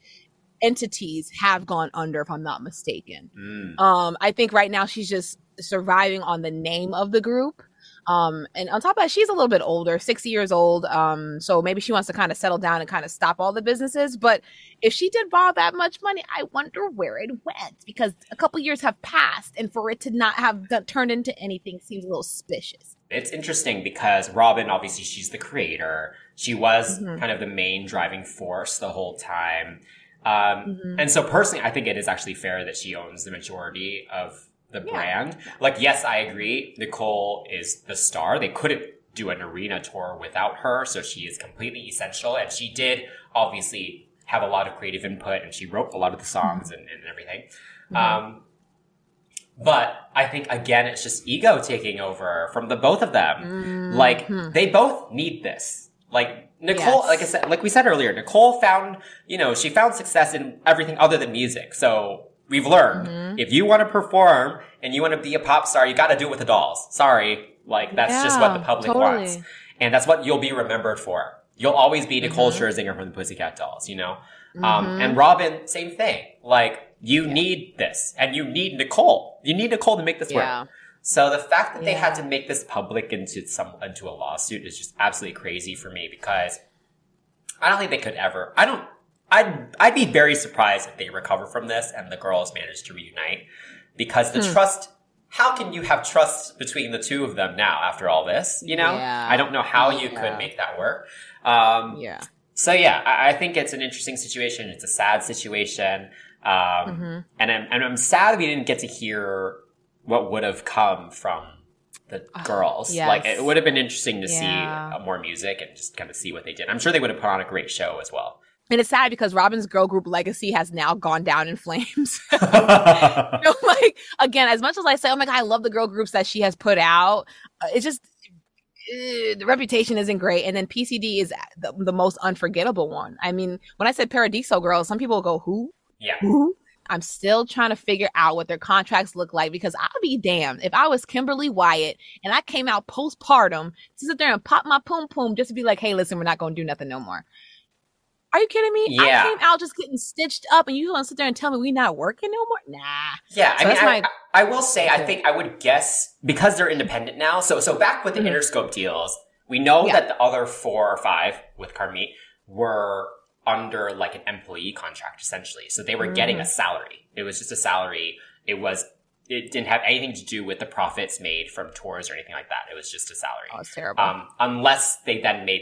entities have gone under, if I'm not mistaken. Mm. Um, I think right now she's just surviving on the name of the group. Um, and on top of that, she's a little bit older, 60 years old. Um, so maybe she wants to kind of settle down and kind of stop all the businesses. But if she did borrow that much money, I wonder where it went because a couple years have passed, and for it to not have done, turned into anything seems a little suspicious. It's interesting because Robin, obviously, she's the creator. She was Mhm. kind of the main driving force the whole time. Um, Mhm. And so, personally, I think it is actually fair that she owns the majority of the Yeah. brand. Like, yes, I agree. Nicole is the star. They couldn't do an arena tour without her, so she is completely essential. And she did obviously have a lot of creative input, and she wrote a lot of the songs and, and everything. Um, but I think again, it's just ego taking over from the both of them. Like they both need this. Like Nicole, Yes. like I said, like we said earlier, Nicole found, you know, she found success in everything other than music. So we've learned if you want to perform and you want to be a pop star, you got to do it with the dolls. Sorry, like that's just what the public totally. wants, and that's what you'll be remembered for. You'll always be Nicole Mm-hmm. Scherzinger from the Pussycat Dolls, you know. Um, and Robin, same thing. Like you need this, and you need Nicole. You need Nicole to make this Yeah. work. So the fact that they had to make this public into some into a lawsuit is just absolutely crazy for me because I don't think they could ever. I don't. I'd I'd be very surprised if they recover from this and the girls manage to reunite because the Hmm. trust. How can you have trust between the two of them now after all this? You know, Yeah. I don't know how you Yeah. could make that work. Um, Yeah. so yeah, I, I think it's an interesting situation. It's a sad situation, um, Mm-hmm. and I'm and I'm sad we didn't get to hear what would have come from the girls. Ah, yes. Like it would have been interesting to Yeah. see more music and just kind of see what they did. I'm sure they would have put on a great show as well. And it's sad because Robin's girl group legacy has now gone down in flames. (laughs) (laughs) You know, like again, as much as I say, oh my god, I love the girl groups that she has put out. Uh, it's just uh, the reputation isn't great, and then PCD is the, the most unforgettable one. I mean, when I said Paradiso Girls, some people go, "Who? yeah. Who?" I'm still trying to figure out what their contracts look like because I'll be damned if I was Kimberly Wyatt and I came out postpartum to sit there and pop my poom poom just to be like, "Hey, listen, we're not going to do nothing no more." Are you kidding me? Yeah. I came out just getting stitched up, and you want to sit there and tell me we not working no more? Nah. Yeah, So I mean, I, my- I, will say, I think I would guess because they're independent now. So, so back with the Mhm. Interscope deals, we know Yeah. that the other four or five with Carmit were under like an employee contract essentially. So they were getting Mm-hmm. a salary. It was just a salary. It was. It didn't have anything to do with the profits made from tours or anything like that. It was just a salary. Oh, it's terrible. Um, unless they then made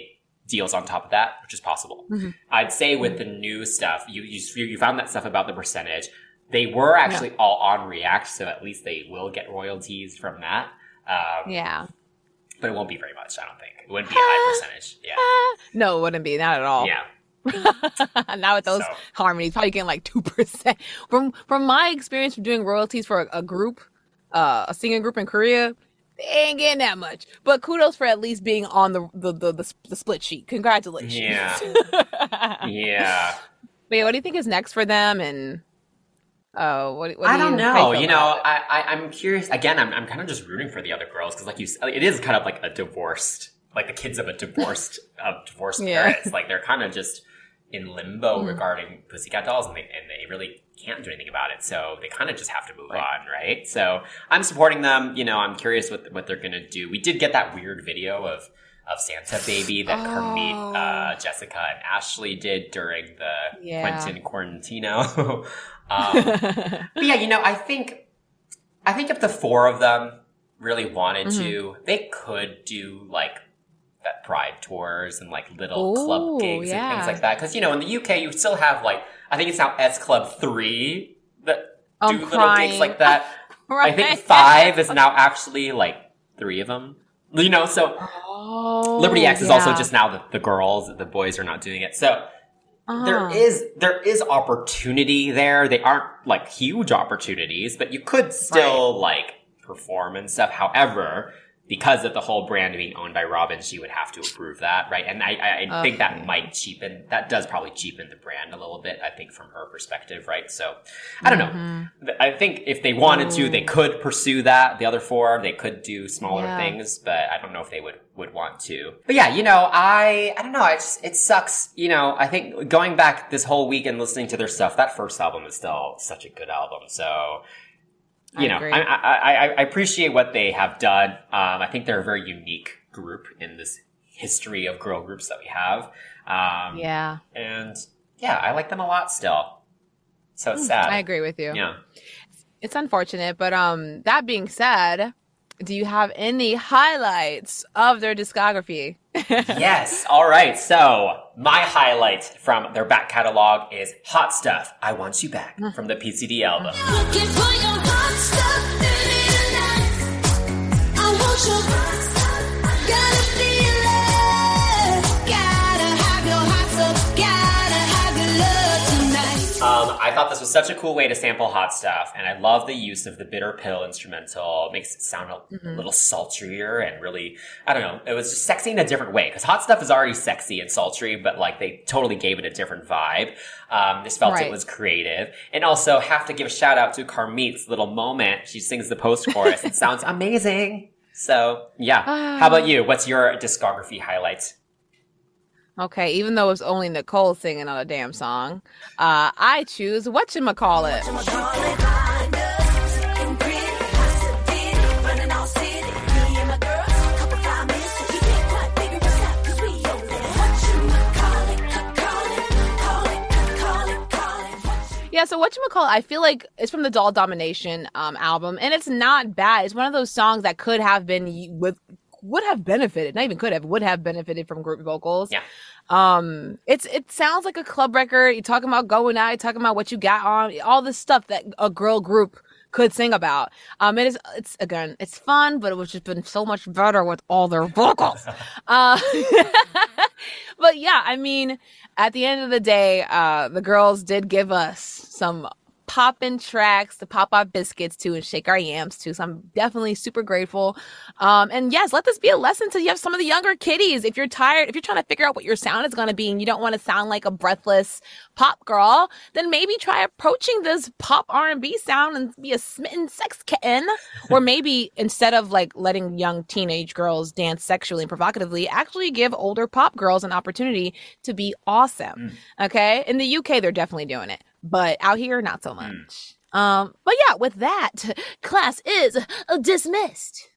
deals on top of that, which is possible. Mhm. I'd say with the new stuff, you, you you found that stuff about the percentage. They were actually all on React, so at least they will get royalties from that. Um, yeah. but it won't be very much. I don't think it wouldn't be a high (laughs) percentage. Yeah, Ah, no, it wouldn't be. Not at all. yeah. (laughs) now with those So- harmonies, probably getting like two percent. From from my experience from doing royalties for a, a group, uh, a singing group in Korea, they ain't getting that much. But kudos for at least being on the the the, the, the split sheet. Congratulations. Yeah. (laughs) but Yeah, yeah, what do you think is next for them? And uh, what, what do I don't you, know. feel You about know, it? I, I I'm curious. Again, I'm I'm kind of just rooting for the other girls because, like you, said, it is kind of like a divorced, like the kids of a divorced (laughs) of divorced Yeah. parents. Like they're kind of just in limbo Mm. regarding Pussycat Dolls, and they and they really can't do anything about it. So they kind of just have to move Right. on, right? So I'm supporting them. You know, I'm curious what what they're gonna do. We did get that weird video of. Of Santa Baby that Carmit, Oh. uh, Jessica, and Ashley did during the Yeah. Quentin Quarantino. (laughs) um, (laughs) but yeah, you know, I think I think if the four of them really wanted Mm-hmm. to, they could do like that pride tours and like little club Ooh, gigs and things like that. Because you know, in the UK, you still have like I think it's now S Club three that do I'm little crying. gigs like that. (laughs) I think five is now actually like three of them. You know, so Oh, Liberty X is also just now the, the girls, the boys are not doing it. So there Uh-huh. is there is opportunity there. They aren't like huge opportunities, but you could still like perform and stuff. However, because of the whole brand being owned by Robin, she would have to approve that, right? And I, I, think that might cheapen, that does probably cheapen the brand a little bit, I think, from her perspective, right? So, I don't know. Mm-hmm. I think if they wanted to, they could pursue that. The other four, they could do smaller Yeah. things, but I don't know if they would, would want to. But yeah, you know, I, I don't know. I just, it sucks. You know, I think going back this whole week and listening to their stuff, that first album is still such a good album. So, you I know. I, I, I, I appreciate what they have done. Um, I think they're a very unique group in this history of girl groups that we have. Um, Yeah, and yeah, I like them a lot still. So it's sad. Hmm, I agree with you. Yeah. It's unfortunate, but um, that being said, do you have any highlights of their discography? (laughs) yes. All right. So my highlight from their back catalog is Hot Stuff. I Want You Back from the PCD album. This was such a cool way to sample hot stuff, and I love the use of the bitter pill instrumental. It makes it sound a Mm-hmm. little sultrier and really, I don't know, it was just sexy in a different way. Because hot stuff is already sexy and sultry, but like they totally gave it a different vibe. Um, this felt Right. it was creative, and also have to give a shout out to Carmit's little moment. She sings the post chorus. it sounds (laughs) amazing. So yeah, how about you? What's your discography highlights? Okay, even though it's only Nicole singing on a damn song, uh, I choose whatchamacallit. Yeah, so what you whatchamacallit, I feel like it's from the Doll Domination um, album, and it's not bad. It's one of those songs that could have been with would have benefited, not even could have, would have benefited from group vocals. Yeah. Um, it's it sounds like a club record. You're talking about going out, you're talking about what you got on, all this stuff that a girl group could sing about. Um, it is it's again, it's fun, but it would just been so much better with all their vocals. (laughs) uh, (laughs) but yeah, I mean, at the end of the day, uh, the girls did give us some poppin' tracks to pop our biscuits to and shake our yams to. So I'm definitely super grateful. Um, and yes, let this be a lesson to you have some of the younger kiddies. If you're tired, if you're trying to figure out what your sound is going to be and you don't want to sound like a breathless pop girl, then maybe try approaching this pop R&B sound and be a smitten sex kitten. or (laughs) maybe instead of like letting young teenage girls dance sexually and provocatively, actually give older pop girls an opportunity to be awesome. Okay. In the UK, they're definitely doing it, but out here, not so much. Um, but yeah, with that, (laughs) class is uh, dismissed.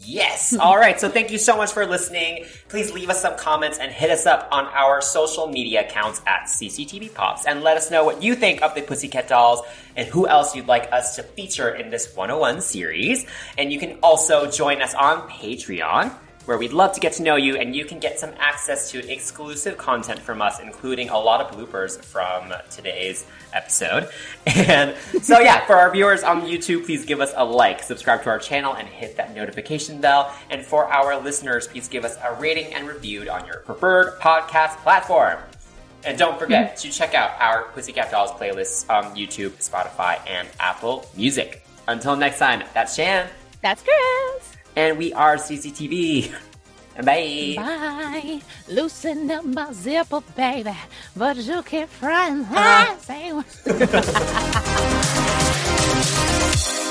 Yes. (laughs) All right. So thank you so much for listening. Please leave us some comments and hit us up on our social media accounts at CCTV Pops and let us know what you think of the Pussycat Dolls and who else you'd like us to feature in this 101 series. And you can also join us on Patreon where we'd love to get to know you and you can get some access to exclusive content from us, including a lot of bloopers from today's episode. (laughs) And so, yeah, for our viewers on YouTube, please give us a like, subscribe to our channel, and hit that notification bell. And for our listeners, please give us a rating and review on your preferred podcast platform. And don't forget mm-hmm. to check out our Pussycat Dolls playlists on YouTube, Spotify, and Apple Music. Until next time, that's Shan, That's Chris. And we are CCTV. (laughs) Bye. Bye. Loosen up my zipper, baby. But you keep frying. Uh-huh. (laughs)